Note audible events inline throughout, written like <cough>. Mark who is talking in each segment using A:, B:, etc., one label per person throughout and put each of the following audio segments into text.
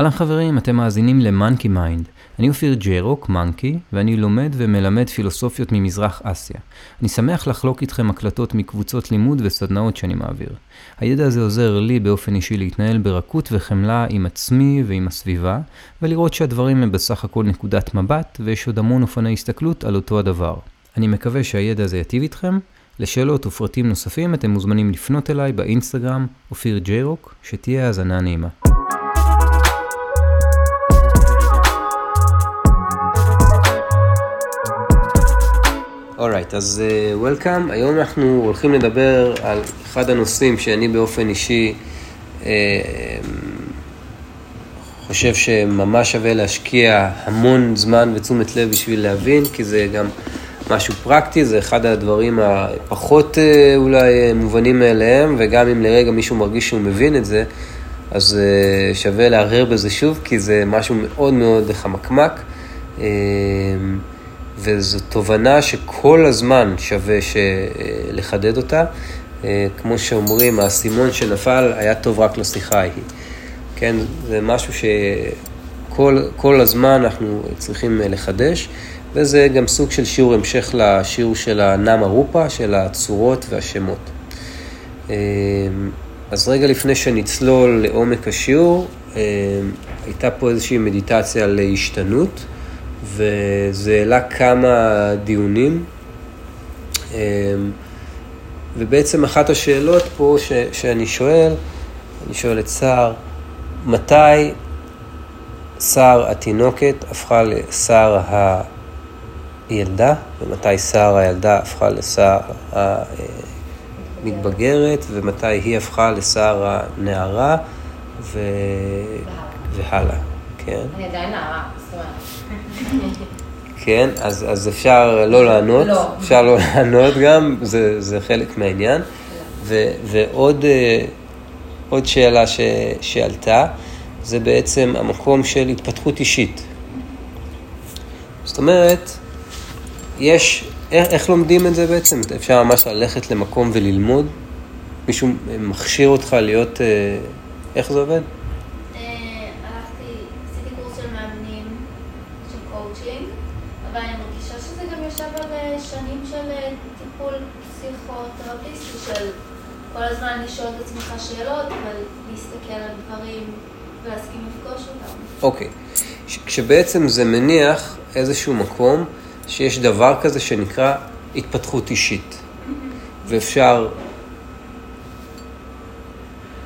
A: אהלן חברים, אתם מאזינים ל Monkey Mind. אני אופיר ג'יירוק, Monkey, ואני לומד ומלמד פילוסופיות ממזרח אסיה. אני שמח לחלוק איתכם הקלטות מקבוצות לימוד וסדנאות שאני מעביר. הידע הזה עוזר לי באופן אישי להתנהל ברכות וחמלה עם עצמי ועם הסביבה, ולראות שהדברים הם בסך הכל נקודת מבט, ויש עוד המון אופני הסתכלות על אותו הדבר. אני מקווה שהידע הזה יטיב איתכם. לשאלות ופרטים נוספים אתם מוזמנים לפנות אליי באינסטגרם, אופיר ג'יירוק, שתהיה האזנה נעימה. אורייט, אז וולקאם. Uh, היום אנחנו הולכים לדבר על אחד הנושאים שאני באופן אישי uh, חושב שממש שווה להשקיע המון זמן ותשומת לב בשביל להבין, כי זה גם משהו פרקטי, זה אחד הדברים הפחות uh, אולי מובנים מאליהם, וגם אם לרגע מישהו מרגיש שהוא מבין את זה, אז uh, שווה לערער בזה שוב, כי זה משהו מאוד מאוד חמקמק. Uh, וזו תובנה שכל הזמן שווה לחדד אותה. אה, כמו שאומרים, האסימון שנפל היה טוב רק לשיחה ההיא. כן, זה משהו שכל הזמן אנחנו צריכים לחדש, וזה גם סוג של שיעור המשך לשיעור של הנאמה רופה, של הצורות והשמות. אה, אז רגע לפני שנצלול לעומק השיעור, אה, הייתה פה איזושהי מדיטציה על השתנות. וזה העלה כמה דיונים. אמ, ובעצם אחת השאלות פה ש, שאני שואל, אני שואל את סער, מתי סער התינוקת הפכה לסער הילדה, ומתי סער הילדה הפכה לסער המתבגרת, ומתי היא הפכה לסער הנערה, ו... והלאה,
B: כן? אני עדיין נערה, זאת אומרת.
A: כן, אז, אז אפשר לא לענות,
B: לא.
A: אפשר לא לענות גם, זה, זה חלק מהעניין. ו, ועוד אה, עוד שאלה ש, שעלתה, זה בעצם המקום של התפתחות אישית. זאת אומרת, יש, איך, איך לומדים את זה בעצם? אפשר ממש ללכת למקום וללמוד? מישהו מכשיר אותך להיות, אה, איך זה עובד?
B: הזמן לשאול את עצמך שאלות, אבל להסתכל על דברים ולהסכים לפגוש אותם.
A: אוקיי. Okay. כשבעצם זה מניח איזשהו מקום שיש דבר כזה שנקרא התפתחות אישית. ואפשר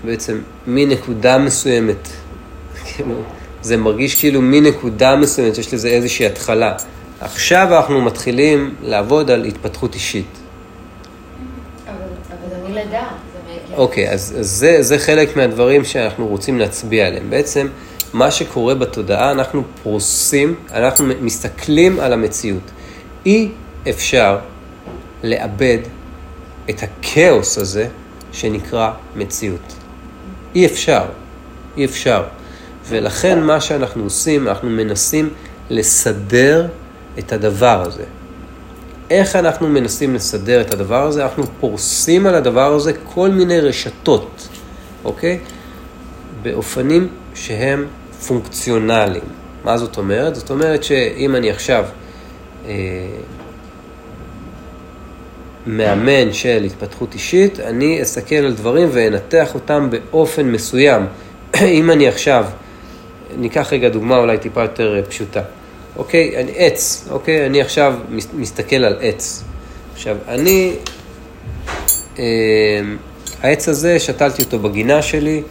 A: בעצם מנקודה מסוימת, <laughs> כאילו, זה מרגיש כאילו מנקודה מסוימת, יש לזה איזושהי התחלה. עכשיו אנחנו מתחילים לעבוד על התפתחות אישית. אוקיי, אז, זה, זה חלק מהדברים שאנחנו רוצים להצביע עליהם. בעצם, מה שקורה בתודעה, אנחנו פרוסים, אנחנו מסתכלים על המציאות. אי אפשר לאבד את הכאוס הזה שנקרא מציאות. אי אפשר, אי אפשר. ולכן מה שאנחנו עושים, אנחנו מנסים לסדר את הדבר הזה. איך אנחנו מנסים לסדר את הדבר הזה? אנחנו פורסים על הדבר הזה כל מיני רשתות, אוקיי? באופנים שהם פונקציונליים. מה זאת אומרת? זאת אומרת שאם אני עכשיו אה, מאמן של התפתחות אישית, אני אסתכל על דברים ואנתח אותם באופן מסוים. <clears throat> אם אני עכשיו, ניקח רגע דוגמה אולי טיפה יותר פשוטה. אוקיי? אני עץ, אוקיי? אני עכשיו מסתכל על עץ. עכשיו, אני, אה, העץ הזה, שתלתי אותו בגינה שלי,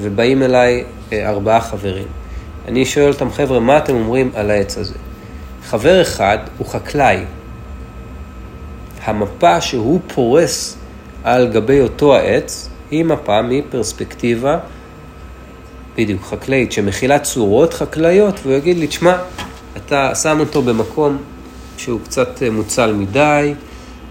A: ובאים אליי אה, ארבעה חברים. אני שואל אותם, חבר'ה, מה אתם אומרים על העץ הזה? חבר אחד הוא חקלאי. המפה שהוא פורס על גבי אותו העץ, היא מפה מפרספקטיבה, בדיוק, חקלאית, שמכילה צורות חקלאיות, והוא יגיד לי, תשמע, אתה שם אותו במקום שהוא קצת אה, מוצל מדי,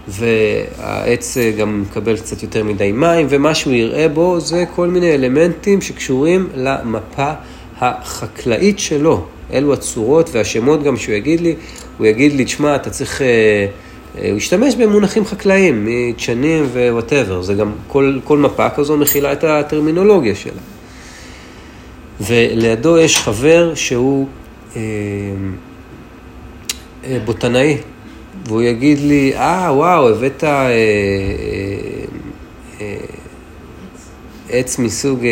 A: והעץ אה, גם מקבל קצת יותר מדי מים, ומה שהוא יראה בו זה כל מיני אלמנטים שקשורים למפה החקלאית שלו. אלו הצורות והשמות גם שהוא יגיד לי, הוא יגיד לי, תשמע, אתה צריך... אה, הוא ישתמש במונחים חקלאיים, מדשנים ווואטאבר, זה גם, כל, כל מפה כזו מכילה את הטרמינולוגיה שלה. ולידו יש חבר שהוא בוטנאי, והוא יגיד לי, אה, וואו, הבאת אה, אה, אה, עץ מסוג אה,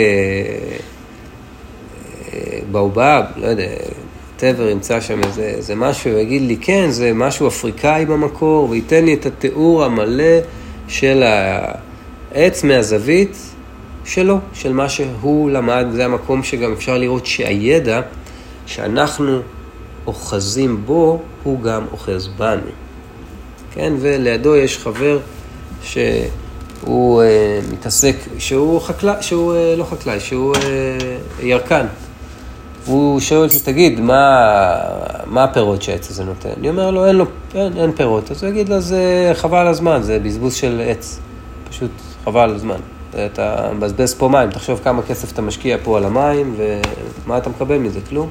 A: אה, באובב, לא יודע, טבר ימצא שם איזה, איזה משהו, הוא יגיד לי, כן, זה משהו אפריקאי במקור, וייתן לי את התיאור המלא של העץ מהזווית שלו, של מה שהוא למד, זה המקום שגם אפשר לראות שהידע שאנחנו אוחזים בו, הוא גם אוחז בנו. כן, ולידו יש חבר שהוא אה, מתעסק, שהוא חקלאי, שהוא אה, לא חקלאי, שהוא אה, ירקן. והוא שואל אותי, תגיד, מה, מה הפירות שהעץ הזה נותן? אני אומר לו, אין לו, אין, אין פירות. אז הוא יגיד לו, זה חבל הזמן, זה בזבוז של עץ. פשוט חבל הזמן. אתה מבזבז פה מים, תחשוב כמה כסף אתה משקיע פה על המים, ומה אתה מקבל מזה? כלום.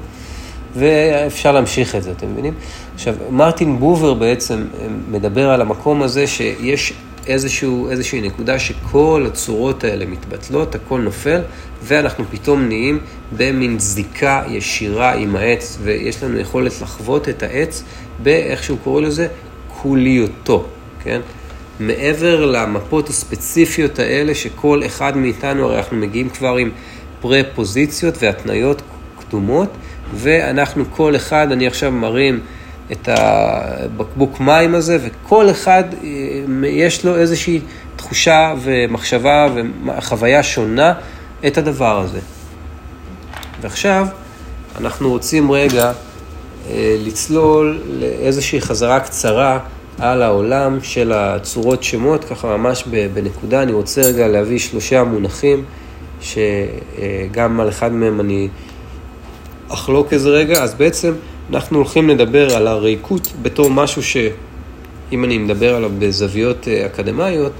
A: ואפשר להמשיך את זה, אתם מבינים? עכשיו, מרטין בובר בעצם מדבר על המקום הזה שיש איזשהו, איזושהי נקודה שכל הצורות האלה מתבטלות, הכל נופל, ואנחנו פתאום נהיים במין זיקה ישירה עם העץ, ויש לנו יכולת לחוות את העץ באיך שהוא קורא לזה, כוליותו, כן? מעבר למפות הספציפיות האלה, שכל אחד מאיתנו, הרי אנחנו מגיעים כבר עם פרפוזיציות והתניות קדומות, ואנחנו כל אחד, אני עכשיו מרים את הבקבוק מים הזה, וכל אחד אה, יש לו איזושהי תחושה ומחשבה וחוויה שונה את הדבר הזה. ועכשיו אנחנו רוצים רגע אה, לצלול לאיזושהי חזרה קצרה על העולם של הצורות שמות, ככה ממש בנקודה. אני רוצה רגע להביא שלושה מונחים, שגם על אחד מהם אני אחלוק איזה רגע. אז בעצם אנחנו הולכים לדבר על הריקות בתור משהו שאם אני מדבר עליו בזוויות אה, אקדמאיות,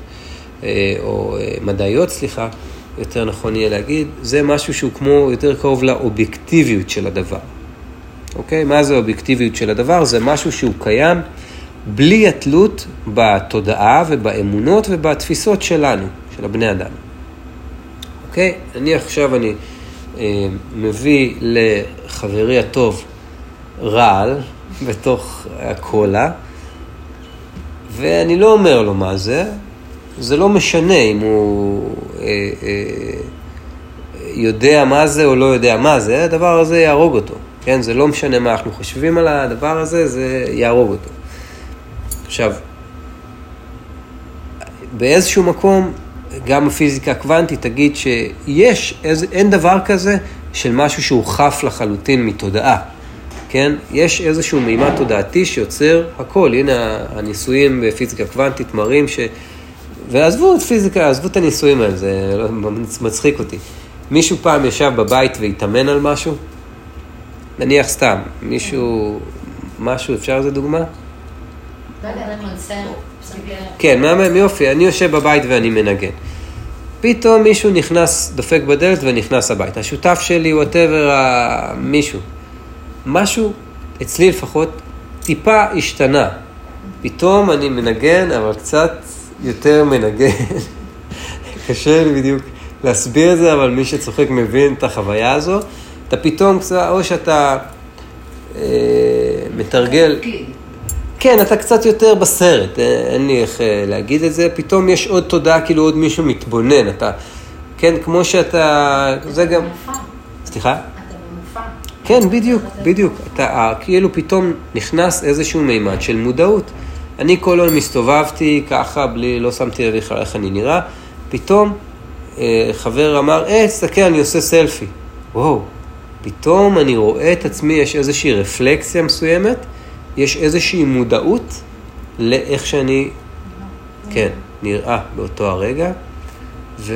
A: אה, או אה, מדעיות, סליחה, יותר נכון יהיה להגיד, זה משהו שהוא כמו, יותר קרוב לאובייקטיביות של הדבר. אוקיי? מה זה אובייקטיביות של הדבר? זה משהו שהוא קיים בלי התלות בתודעה ובאמונות ובתפיסות שלנו, של הבני אדם. אוקיי? אני עכשיו, אני מביא לחברי הטוב רעל בתוך הקולה, ואני לא אומר לו מה זה, זה לא משנה אם הוא אה, אה, יודע מה זה או לא יודע מה זה, הדבר הזה יהרוג אותו, כן? זה לא משנה מה אנחנו חושבים על הדבר הזה, זה יהרוג אותו. עכשיו, באיזשהו מקום, גם הפיזיקה הקוונטית תגיד שיש, איז, אין דבר כזה של משהו שהוא חף לחלוטין מתודעה. כן? יש איזשהו מימד תודעתי שיוצר הכל. הנה הניסויים בפיזיקה קוונטית מראים ש... ועזבו את פיזיקה, עזבו את הניסויים האלה, זה לא, מצחיק אותי. מישהו פעם ישב בבית והתאמן על משהו? נניח סתם, מישהו, משהו, אפשר איזה דוגמה? כן, מהמם, יופי, אני יושב בבית ואני מנגן. פתאום מישהו נכנס, דופק בדלת ונכנס הביתה. השותף שלי, whatever, מישהו. משהו, אצלי לפחות, טיפה השתנה. פתאום אני מנגן, אבל קצת יותר מנגן. <laughs> קשה לי בדיוק להסביר את זה, אבל מי שצוחק מבין את החוויה הזו. אתה פתאום קצת, או שאתה אה, מתרגל... כן, אתה קצת יותר בסרט, אה, אין לי איך אה, להגיד את זה. פתאום יש עוד תודעה, כאילו עוד מישהו מתבונן. אתה, כן, כמו שאתה... זה גם... סליחה? כן, בדיוק, בדיוק. אתה כאילו פתאום נכנס איזשהו מימד של מודעות. אני כל היום הסתובבתי ככה, בלי, לא שמתי לב בכלל איך אני נראה. פתאום אה, חבר אמר, אה, תסתכל, אני עושה סלפי. וואו, פתאום אני רואה את עצמי, יש איזושהי רפלקסיה מסוימת, יש איזושהי מודעות לאיך שאני, כן, נראה באותו הרגע. ו...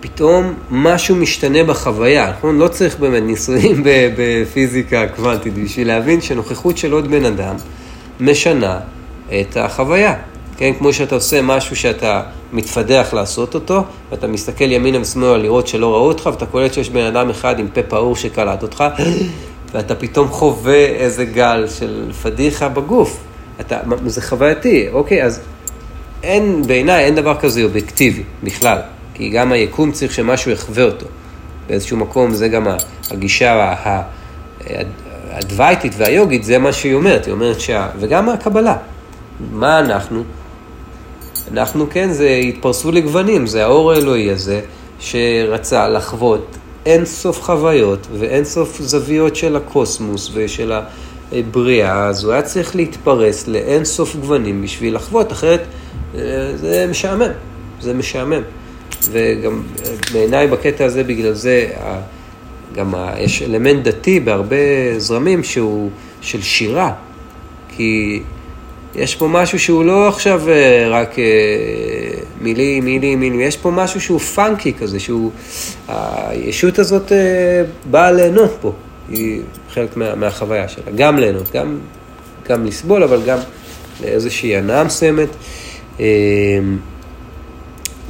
A: פתאום משהו משתנה בחוויה, נכון? לא צריך באמת ניסויים בפיזיקה קוונטית בשביל להבין שנוכחות של עוד בן אדם משנה את החוויה. כן, כמו שאתה עושה משהו שאתה מתפדח לעשות אותו, ואתה מסתכל ימינה ושמאלה לראות שלא ראו אותך, ואתה קולט שיש בן אדם אחד עם פה פעור שקלט אותך, ואתה פתאום חווה איזה גל של פדיחה בגוף. אתה, זה חווייתי, אוקיי? אז אין, בעיניי אין דבר כזה אובייקטיבי בכלל. כי גם היקום צריך שמשהו יחווה אותו. באיזשהו מקום זה גם הגישה הדווייתית והיוגית, זה מה שהיא אומרת, היא אומרת שה... וגם הקבלה. מה אנחנו? אנחנו, כן, זה התפרסו לגוונים, זה האור האלוהי הזה, שרצה לחוות אין סוף חוויות ואין סוף זוויות של הקוסמוס ושל הבריאה, אז הוא היה צריך להתפרס לאין סוף גוונים בשביל לחוות, אחרת אה, זה משעמם, זה משעמם. וגם אה, בעיניי בקטע הזה, בגלל זה, גם יש אלמנט דתי בהרבה זרמים שהוא של שירה, כי יש פה משהו שהוא לא עכשיו אה, רק מילים, מילים, מילים, יש פה משהו שהוא פאנקי כזה, שהוא, הישות הזאת באה ליהנות פה, היא חלק מה, מהחוויה שלה, גם ליהנות, גם, גם לסבול, אבל גם לאיזושהי הנאה מסוימת.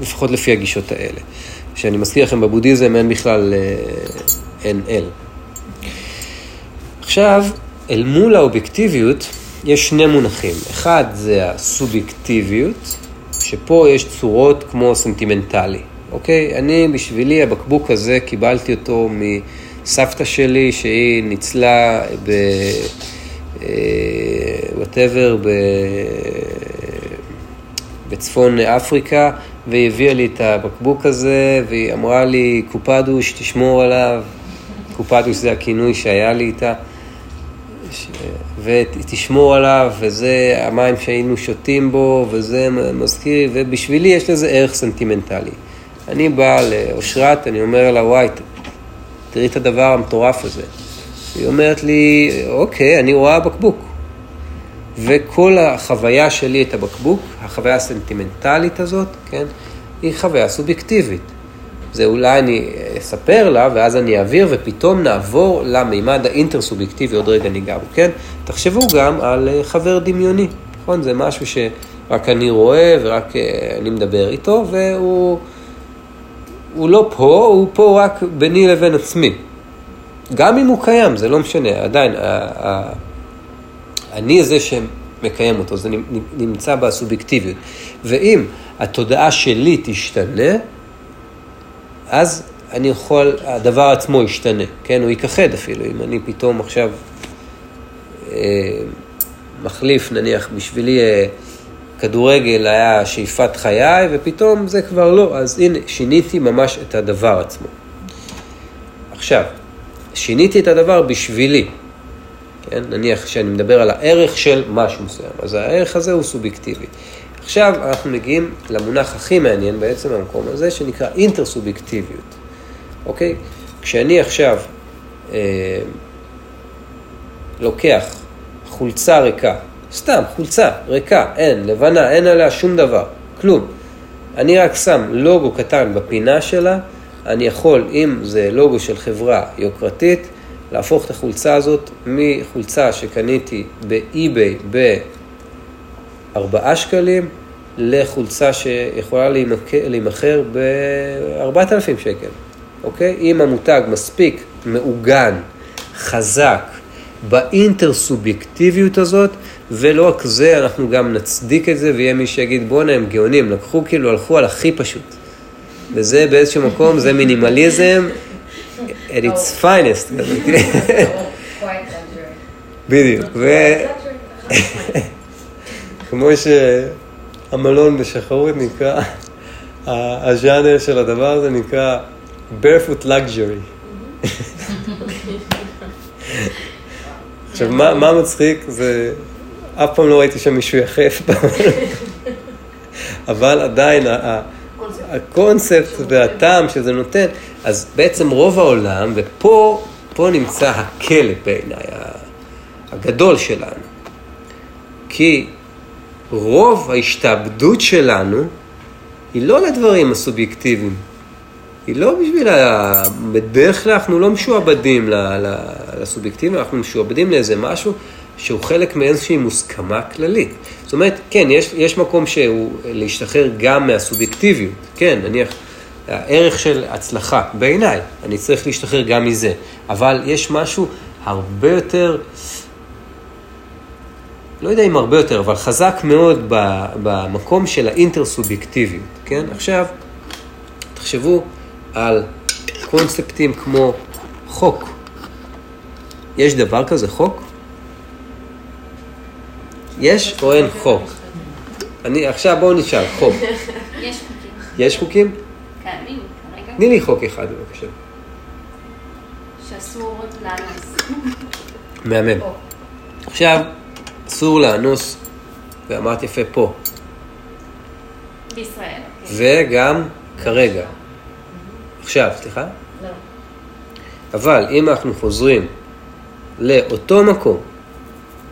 A: לפחות לפי הגישות האלה. שאני מזכיר לכם, בבודהיזם אין בכלל, אה, אין אל. עכשיו, אל מול האובייקטיביות יש שני מונחים. אחד זה הסובייקטיביות, שפה יש צורות כמו סנטימנטלי, אוקיי? אני, בשבילי, הבקבוק הזה, קיבלתי אותו מסבתא שלי, שהיא ניצלה ב... whatever, ב... בצפון אפריקה, והיא הביאה לי את הבקבוק הזה, והיא אמרה לי, קופדוש, תשמור עליו. קופדוש זה הכינוי שהיה לי איתה. ותשמור עליו, וזה המים שהיינו שותים בו, וזה מזכיר, ובשבילי יש לזה ערך סנטימנטלי. אני בא לאושרת, אני אומר לה, וואי, תראי את הדבר המטורף הזה. היא אומרת לי, אוקיי, אני רואה בקבוק. וכל החוויה שלי את הבקבוק, החוויה הסנטימנטלית הזאת, כן, היא חוויה סובייקטיבית. זה אולי אני אספר לה, ואז אני אעביר, ופתאום נעבור למימד האינטרסובייקטיבי, עוד רגע ניגע בו, כן? תחשבו גם על אה, חבר דמיוני, נכון? זה משהו שרק אני רואה ורק אה, אני מדבר איתו, והוא הוא לא פה, הוא פה רק ביני לבין עצמי. גם אם הוא קיים, זה לא משנה, עדיין, אני זה שמקיים אותו, זה נמצא בסובייקטיביות. ואם התודעה שלי תשתנה, אז אני יכול, הדבר עצמו ישתנה, כן? הוא ייכחד אפילו, אם אני פתאום עכשיו אה, מחליף, נניח, בשבילי אה, כדורגל היה שאיפת חיי, ופתאום זה כבר לא, אז הנה, שיניתי ממש את הדבר עצמו. עכשיו, שיניתי את הדבר בשבילי, כן? נניח שאני מדבר על הערך של משהו מסוים, אז הערך הזה הוא סובייקטיבי. עכשיו אנחנו מגיעים למונח הכי מעניין בעצם במקום הזה, שנקרא אינטרסובייקטיביות, אוקיי? כשאני עכשיו אה, לוקח חולצה ריקה, סתם חולצה ריקה, אין, לבנה, אין עליה שום דבר, כלום. אני רק שם לוגו קטן בפינה שלה, אני יכול, אם זה לוגו של חברה יוקרתית, להפוך את החולצה הזאת מחולצה שקניתי באי-ביי ב-4 שקלים לחולצה שיכולה להימכר ב-4,000 שקל, אוקיי? אם המותג מספיק מעוגן, חזק, באינטרסובייקטיביות הזאת, ולא רק זה, אנחנו גם נצדיק את זה, ויהיה מי שיגיד, בואנה, הם גאונים, לקחו כאילו, הלכו על הכי פשוט. וזה באיזשהו מקום, זה מינימליזם, at its finest. בדיוק, וכמו שהמלון בשחרות נקרא, הז'אנר של הדבר הזה נקרא barefoot luxury. עכשיו, מה, מה מצחיק? זה... אף פעם לא ראיתי שם מישהו יחף, אבל עדיין הקונספט והטעם שזה נותן, אז בעצם רוב העולם, ופה פה נמצא הכלא בעיניי, הגדול שלנו. כי רוב ההשתעבדות שלנו היא לא לדברים הסובייקטיביים. היא לא בשביל ה... בדרך כלל אנחנו לא משועבדים לסובייקטיביים, אנחנו משועבדים לאיזה משהו שהוא חלק מאיזושהי מוסכמה כללית. זאת אומרת, כן, יש, יש מקום שהוא להשתחרר גם מהסובייקטיביות, כן, נניח, הערך של הצלחה, בעיניי, אני צריך להשתחרר גם מזה, אבל יש משהו הרבה יותר, לא יודע אם הרבה יותר, אבל חזק מאוד במקום של האינטרסובייקטיביות, כן? עכשיו, תחשבו על קונספטים כמו חוק. יש דבר כזה חוק? יש או אין חוק? אני, עכשיו בואו נשאל, חוק. <laughs>
B: יש חוקים.
A: יש חוקים?
B: קיימים כרגע.
A: תני לי חוק אחד בבקשה.
B: שאסור לאנוס.
A: מהמם. עכשיו, אסור לאנוס, ואמרת יפה פה,
B: בישראל. אוקיי.
A: וגם כרגע. עכשיו, סליחה?
B: לא.
A: אבל אם אנחנו חוזרים לאותו מקום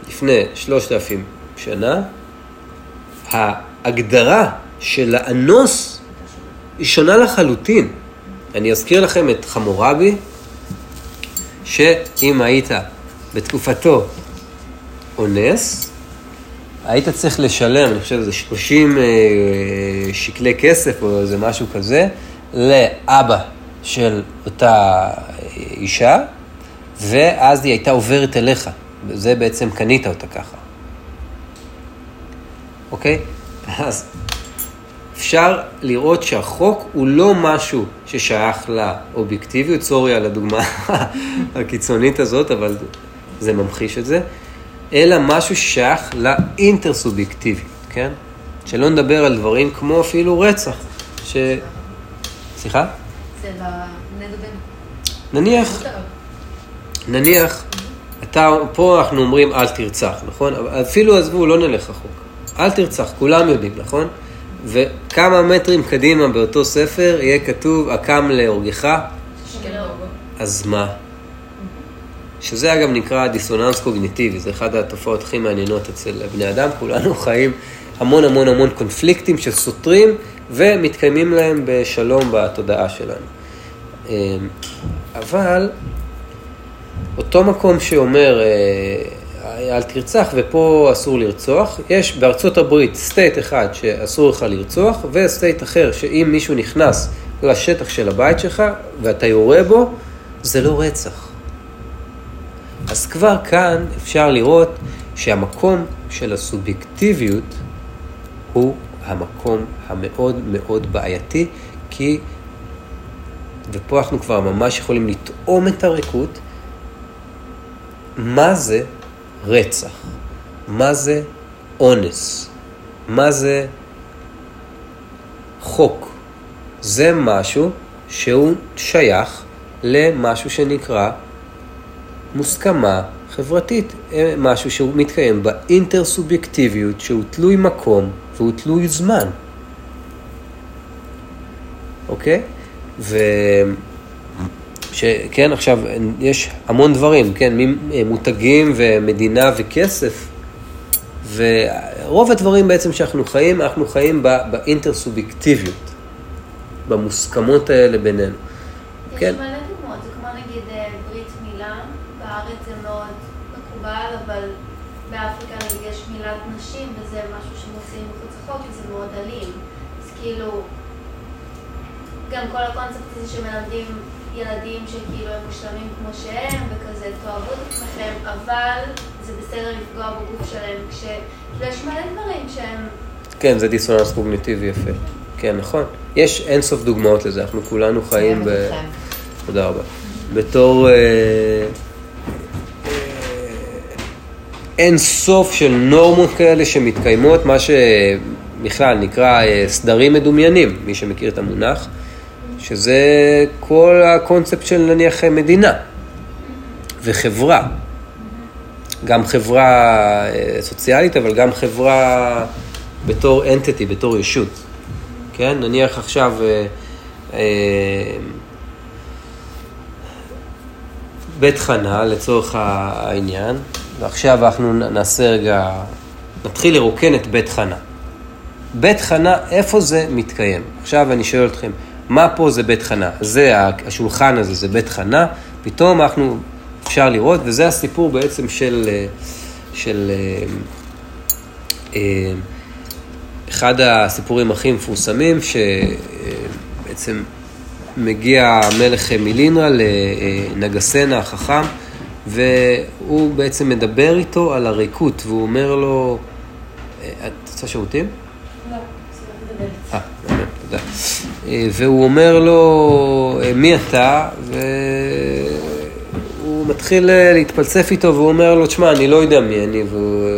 A: לפני שלושת אלפים שנה, ההגדרה של לאנוס היא שונה לחלוטין. אני אזכיר לכם את חמורבי, שאם היית בתקופתו אונס, היית צריך לשלם, אני חושב שזה 30 אה, שקלי כסף או איזה משהו כזה, לאבא של אותה אישה, ואז היא הייתה עוברת אליך. זה בעצם קנית אותה ככה. אוקיי? אז אפשר לראות שהחוק הוא לא משהו ששייך לאובייקטיביות, סורי על הדוגמה <laughs> הקיצונית הזאת, אבל זה ממחיש את זה, אלא משהו ששייך לאינטרסובייקטיביות, כן? שלא נדבר על דברים כמו אפילו רצח, ש... סליחה?
B: זה.
A: נניח, נניח, אתה, פה אנחנו אומרים אל תרצח, נכון? אפילו עזבו, לא נלך רחוק. אל תרצח, כולם יודעים, נכון? וכמה מטרים קדימה באותו ספר יהיה כתוב, הקם להורגך, אז מה? שזה אגב נקרא דיסוננס קוגניטיבי, זה אחת התופעות הכי מעניינות אצל בני אדם, כולנו <laughs> חיים המון המון המון קונפליקטים שסותרים ומתקיימים להם בשלום בתודעה שלנו. אמ, אבל אותו מקום שאומר אה, אל תרצח ופה אסור לרצוח, יש בארצות הברית state אחד שאסור לך לרצוח ו state אחר שאם מישהו נכנס לשטח של הבית שלך ואתה יורה בו, זה לא רצח. אז כבר כאן אפשר לראות שהמקום של הסובייקטיביות הוא המקום המאוד מאוד בעייתי, כי, ופה אנחנו כבר ממש יכולים לטעום את הריקות, מה זה רצח? מה זה אונס? מה זה חוק? זה משהו שהוא שייך למשהו שנקרא מוסכמה חברתית, אה, משהו שהוא מתקיים באינטרסובייקטיביות, שהוא תלוי מקום והוא תלוי זמן, אוקיי? ו... שכן, עכשיו, יש המון דברים, כן, מותגים ומדינה וכסף, ורוב הדברים בעצם שאנחנו חיים, אנחנו חיים באינטרסובייקטיביות, במוסכמות האלה בינינו.
B: יש
A: כן.
B: מלא דוגמאות, זה כמו נגיד אה, ברית מילה, בארץ זה מאוד מקובל, אבל באפריקה נגיד יש מילת נשים, וזה משהו שהם עושים מחוץ לחוק, וזה מאוד אלים. אז כאילו, גם כל הקונספט הזה שמלמדים ילדים שכאילו הם מושלמים כמו שהם, וכזה תאהבו את עצמכם, אבל זה בסדר לפגוע בגוף שלהם, כשכאילו יש מלא דברים שהם...
A: כן, זה דיסוננס קוגניטיבי יפה. כן, נכון. יש אינסוף דוגמאות לזה, אנחנו כולנו חיים ב... תודה רבה. בתור אה, אה, אין סוף של נורמות כאלה שמתקיימות, מה שבכלל נקרא אה, סדרים מדומיינים, מי שמכיר את המונח, שזה כל הקונספט של נניח מדינה וחברה. גם חברה אה, סוציאלית, אבל גם חברה בתור אנטיטי, בתור ישות. כן? נניח עכשיו אה, אה, בית חנה לצורך העניין, ועכשיו אנחנו נעשה רגע, נתחיל לרוקן את בית חנה. בית חנה, איפה זה מתקיים? עכשיו אני שואל אתכם, מה פה זה בית חנה? זה, השולחן הזה זה בית חנה, פתאום אנחנו, אפשר לראות, וזה הסיפור בעצם של, אה, של אחד הסיפורים הכי מפורסמים, שבעצם מגיע המלך מלינרה לנגסנה החכם, והוא בעצם מדבר איתו על הריקות, והוא אומר לו, את רוצה שירותים?
B: לא,
A: אה, באמת, תודה. אה, והוא אומר לו, אה, מי אתה? והוא מתחיל אה, להתפלסף איתו והוא אומר לו, תשמע, אני לא יודע מי אני, והוא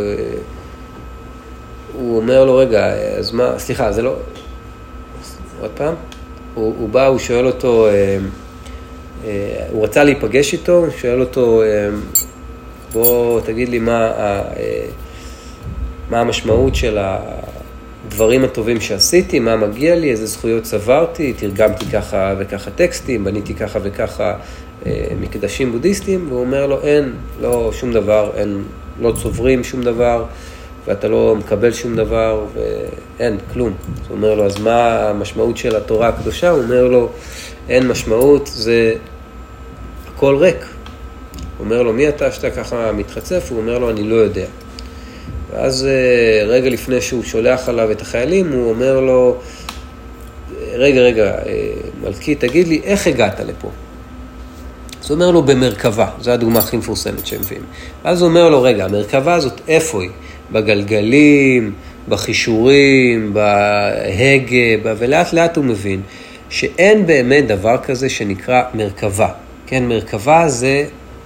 A: הוא אומר לו, רגע, אז מה, סליחה, זה לא... עוד פעם? הוא, הוא בא, הוא שואל אותו, הוא רצה להיפגש איתו, הוא שואל אותו, בוא תגיד לי מה, מה המשמעות של ה... הדברים הטובים שעשיתי, מה מגיע לי, איזה זכויות צברתי, תרגמתי ככה וככה טקסטים, בניתי ככה וככה אה, מקדשים בודהיסטיים, והוא אומר לו, אין, לא שום דבר, אין, לא צוברים שום דבר, ואתה לא מקבל שום דבר, ואין, כלום. הוא אומר לו, אז מה המשמעות של התורה הקדושה? הוא אומר לו, אין משמעות, זה הכל ריק. הוא אומר לו, מי אתה שאתה ככה מתחצף? הוא אומר לו, אני לא יודע. ואז אה, רגע לפני שהוא שולח עליו את החיילים, הוא אומר לו, רגע, רגע, אה, מלכי, תגיד לי, איך הגעת לפה? אז הוא אומר לו, במרכבה, זו הדוגמה הכי מפורסמת שהם מביאים. ואז הוא אומר לו, רגע, המרכבה הזאת, איפה היא? בגלגלים, בחישורים, בהגה. ולאט לאט הוא מבין שאין באמת דבר כזה שנקרא מרכבה. כן, מרכבה זה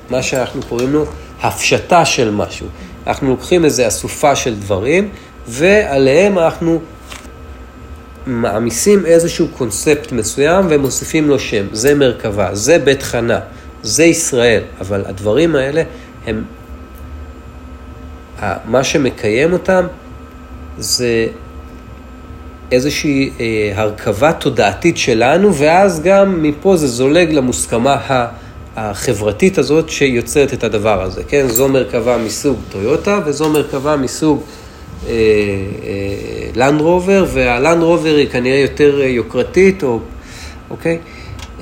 A: מה שאנחנו קוראים לו הפשטה של משהו. אנחנו לוקחים איזו אסופה של דברים, ועליהם אנחנו מעמיסים איזשהו קונספט מסוים ומוסיפים לו שם. זה מרכבה, זה בית חנה, זה ישראל, אבל הדברים האלה הם, מה שמקיים אותם זה איזושהי אה, הרכבה תודעתית שלנו, ואז גם מפה זה זולג למוסכמה ה... החברתית הזאת שיוצרת את הדבר הזה, כן? זו מרכבה מסוג טויוטה וזו מרכבה מסוג לנד רובר, והלנד רובר היא כנראה יותר יוקרתית, או, אוקיי?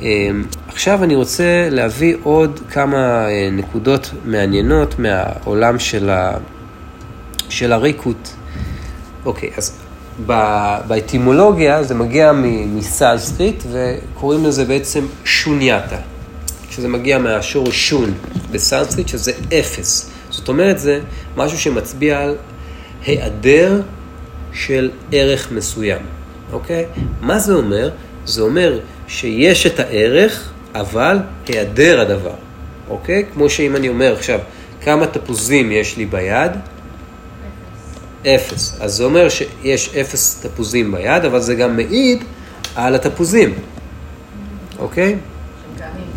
A: אה, עכשיו אני רוצה להביא עוד כמה אה, נקודות מעניינות מהעולם של, ה, של הריקות. אוקיי, אז באטימולוגיה זה מגיע מסנסקריט וקוראים לזה בעצם שונייתה. שזה מגיע מהשורש שון בסנסקריט, שזה אפס. זאת אומרת, זה משהו שמצביע על היעדר של ערך מסוים, אוקיי? מה זה אומר? זה אומר שיש את הערך, אבל היעדר הדבר, אוקיי? כמו שאם אני אומר עכשיו, כמה תפוזים יש לי ביד? אפס. אז זה אומר שיש אפס תפוזים ביד, אבל זה גם מעיד על התפוזים, אוקיי?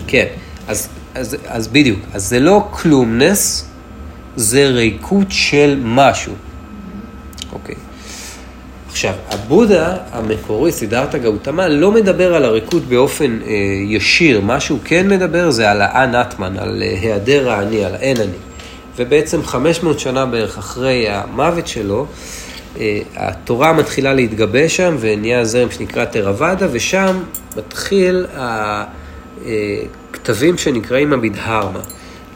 A: כן. אז, אז, אז בדיוק, אז זה לא כלומנס, זה ריקות של משהו. אוקיי. עכשיו, הבודה המקורי, סידרתא גאותמה, לא מדבר על הריקות באופן אה, ישיר. מה שהוא כן מדבר זה על האנטמן, על אה, היעדר האני, על האין אני. ובעצם 500 שנה בערך אחרי המוות שלו, אה, התורה מתחילה להתגבש שם ונהיה זרם שנקרא תרוואדה, ושם מתחיל ה... אה, כתבים שנקראים המדהרמה,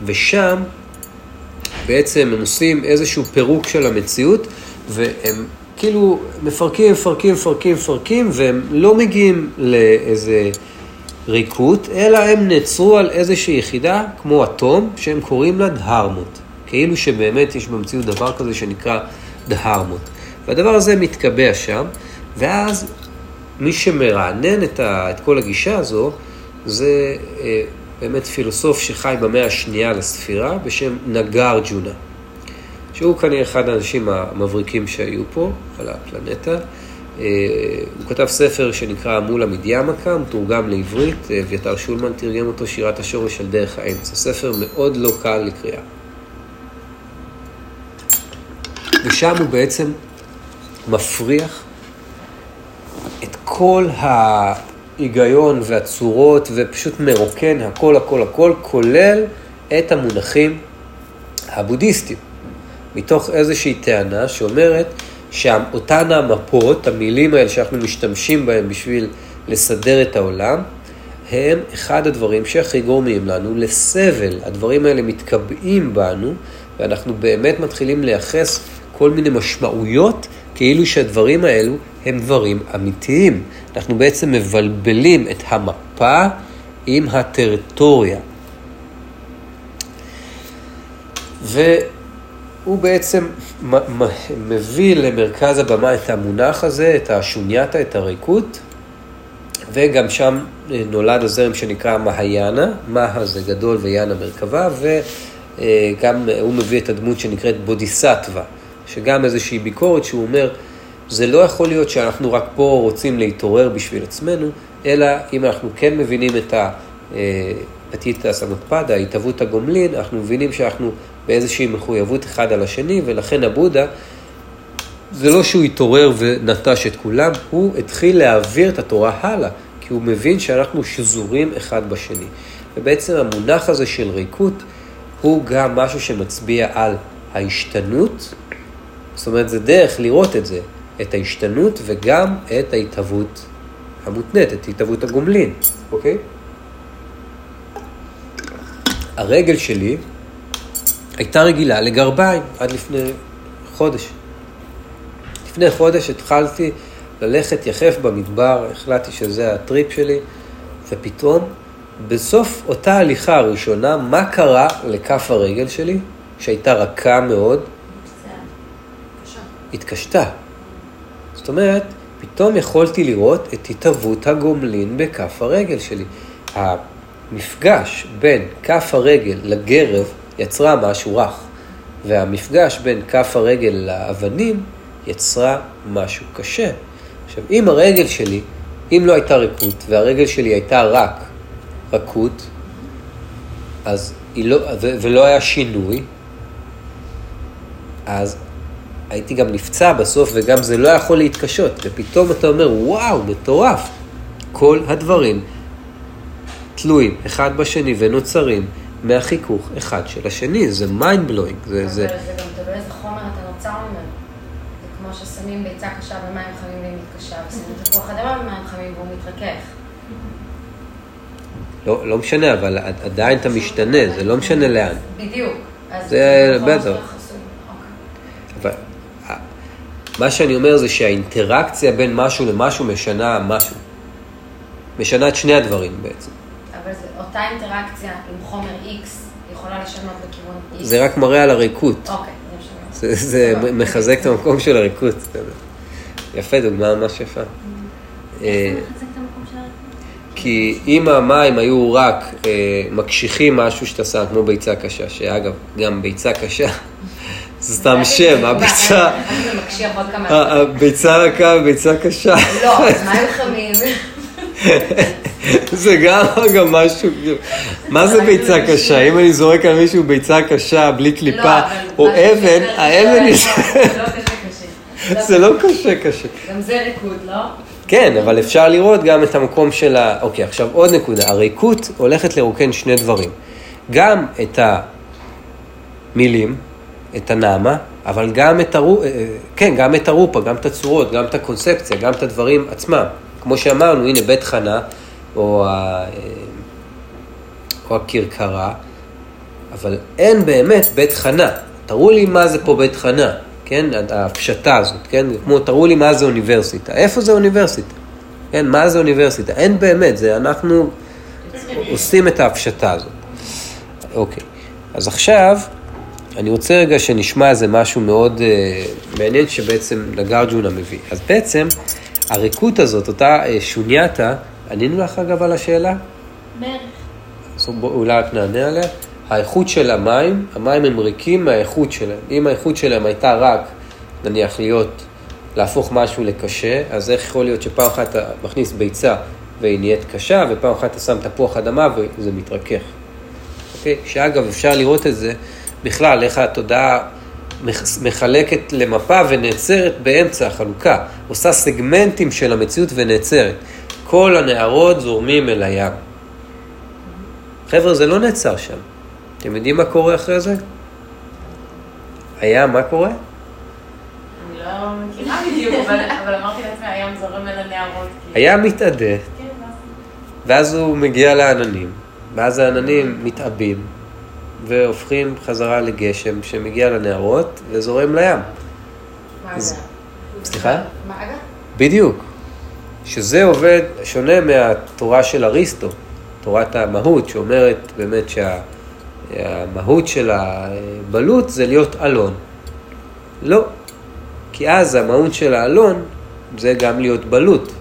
A: ושם בעצם הם עושים איזשהו פירוק של המציאות, והם כאילו מפרקים, מפרקים, מפרקים, מפרקים, והם לא מגיעים לאיזה ריקות, אלא הם נעצרו על איזושהי יחידה, כמו אטום, שהם קוראים לה דהרמות. כאילו שבאמת יש במציאות דבר כזה שנקרא דהרמות. והדבר הזה מתקבע שם, ואז מי שמרענן את, ה, את כל הגישה הזו, זה אה, באמת פילוסוף שחי במאה השנייה לספירה בשם נגארג'ונה, שהוא כנראה אחד האנשים המבריקים שהיו פה על הפלנטה. אה, הוא כתב ספר שנקרא מול המדיאמקה, מתורגם לעברית, אה, אביתר שולמן תרגם אותו, שירת השורש על דרך האמצע. ספר מאוד לא קל לקריאה. ושם הוא בעצם מפריח את כל ה... ההיגיון והצורות ופשוט מרוקן הכל הכל הכל, כולל את המונחים הבודהיסטיים. מתוך איזושהי טענה שאומרת שאותן המפות, המילים האלה שאנחנו משתמשים בהן בשביל לסדר את העולם, הם אחד הדברים שהכי גורמים לנו לסבל. הדברים האלה מתקבעים בנו, ואנחנו באמת מתחילים לייחס כל מיני משמעויות כאילו שהדברים האלו הם דברים אמיתיים. אנחנו בעצם מבלבלים את המפה עם הטריטוריה. והוא בעצם מביא למרכז הבמה את המונח הזה, את השונייתה, את הריקות, וגם שם אה, נולד הזרם שנקרא מהיאנה, מה זה גדול ויאנה מרכבה, וגם הוא מביא את הדמות שנקראת בודיסטווה, שגם איזושהי ביקורת שהוא אומר, זה לא יכול להיות שאנחנו רק פה רוצים להתעורר בשביל עצמנו, אלא אם אנחנו כן מבינים את הפתיתא סמטפדה, ההתהוות הגומלין, אנחנו מבינים שאנחנו באיזושהי מחויבות אחד על השני, ולכן הבודה, זה לא שהוא התעורר ונטש את כולם, הוא התחיל להעביר את התורה הלאה, כי הוא מבין שאנחנו שזורים אחד בשני. ובעצם המונח הזה של ריקות הוא גם משהו שמצביע על ההשתנות, זאת אומרת, זה דרך לראות את זה, את ההשתנות וגם את ההתהוות המותנית, את התהוות הגומלין, אוקיי? הרגל שלי הייתה רגילה לגרביים עד לפני חודש. לפני חודש התחלתי ללכת יחף במדבר, החלטתי שזה הטריפ שלי, ופתאום, בסוף אותה הליכה הראשונה, מה קרה לכף הרגל שלי, שהייתה רכה מאוד? התקשתה. זאת אומרת, פתאום יכולתי לראות את התהוות הגומלין בכף הרגל שלי. המפגש בין כף הרגל לגרב יצרה משהו רך, והמפגש בין כף הרגל לאבנים יצרה משהו קשה. עכשיו, אם הרגל שלי, אם לא הייתה ריקות, והרגל שלי הייתה רק רכות, אז היא לא, ו- ולא היה שינוי, אז הייתי גם נפצע בסוף, וגם זה לא יכול להתקשות. ופתאום אתה אומר, וואו, מטורף. כל הדברים תלויים אחד בשני ונוצרים מהחיכוך אחד של השני. זה mind blowing.
C: זה, זה... זה גם תלוי איזה חומר אתה נוצר ממנו. זה כמו ששמים ביצה קשה במים חמים והיא מתקשה, ושמים תפוח אדמה במים חמים והוא מתרכך.
A: לא, לא משנה, אבל עדיין אתה משתנה, זה לא משנה לאן.
C: בדיוק.
A: זה בטח. אבל מה שאני אומר זה שהאינטראקציה בין משהו למשהו משנה משהו. משנה את שני הדברים בעצם.
C: אבל זה, אותה אינטראקציה עם חומר X יכולה לשנות לכיוון X.
A: זה רק מראה על הריקות.
C: אוקיי.
A: זה, זה מחזק את המקום של הריקות. יפה, דוגמה ממש יפה.
B: אה,
A: כי אם המים היו רק אה, מקשיחים משהו שאתה שם, כמו ביצה קשה, שאגב, גם ביצה קשה, זה סתם שם, הביצה... הביצה רכה וביצה קשה.
C: לא, אז מה היו חמים?
A: זה גם, גם משהו, מה זה ביצה קשה? אם אני זורק על מישהו ביצה קשה בלי קליפה או אבן, האבן היא... זה לא קשה קשה.
C: גם זה ריקוד, לא?
A: כן, אבל אפשר לראות גם את המקום של ה... אוקיי, עכשיו עוד נקודה. הריקות הולכת לרוקן שני דברים. גם את המילים, את הנעמה, אבל גם את, הרו... אה, אה, כן, גם את הרופה, גם את הצורות, גם את הקונספציה, גם את הדברים עצמם. כמו שאמרנו, הנה בית חנה, או, ה... אה, או הכרכרה, אבל אין באמת בית חנה. תראו לי מה זה פה בית חנה, כן? הפשטה הזאת, כן? כמו תראו לי מה זה אוניברסיטה. איפה זה אוניברסיטה? כן, מה זה אוניברסיטה? אין באמת, זה אנחנו עושים את ההפשטה הזאת. אוקיי, אז עכשיו אני רוצה רגע שנשמע איזה משהו מאוד uh, מעניין שבעצם נגרג'ונה מביא. אז בעצם הריקות הזאת, אותה uh, שונייתה, ענינו לך אגב על השאלה?
B: בערך.
A: אז אולי רק נענה עליה. האיכות של המים, המים הם ריקים מהאיכות שלהם. אם האיכות שלהם הייתה רק, נניח, להיות, להפוך משהו לקשה, אז איך יכול להיות שפעם אחת אתה מכניס ביצה והיא נהיית קשה, ופעם אחת אתה שם תפוח אדמה וזה מתרכך. אוקיי? שאגב, אפשר לראות את זה בכלל, איך התודעה מחלקת למפה ונעצרת באמצע החלוקה, עושה סגמנטים של המציאות ונעצרת. כל הנערות זורמים אל הים. חבר'ה, זה לא נעצר שם. אתם יודעים מה קורה אחרי זה? הים, מה קורה?
C: אני לא מכירה בדיוק, אבל אמרתי לעצמי, הים זורם אל הנערות.
A: הים מתאדה, כן, ואז הוא מגיע לעננים, ואז העננים מתעבים, והופכים חזרה לגשם שמגיע לנהרות וזורם לים.
C: אז...
A: סליחה?
C: מאגה?
A: בדיוק. שזה עובד, שונה מהתורה של אריסטו, תורת המהות, שאומרת באמת שהמהות של הבלוט זה להיות אלון. לא, כי אז המהות של האלון זה גם להיות בלוט,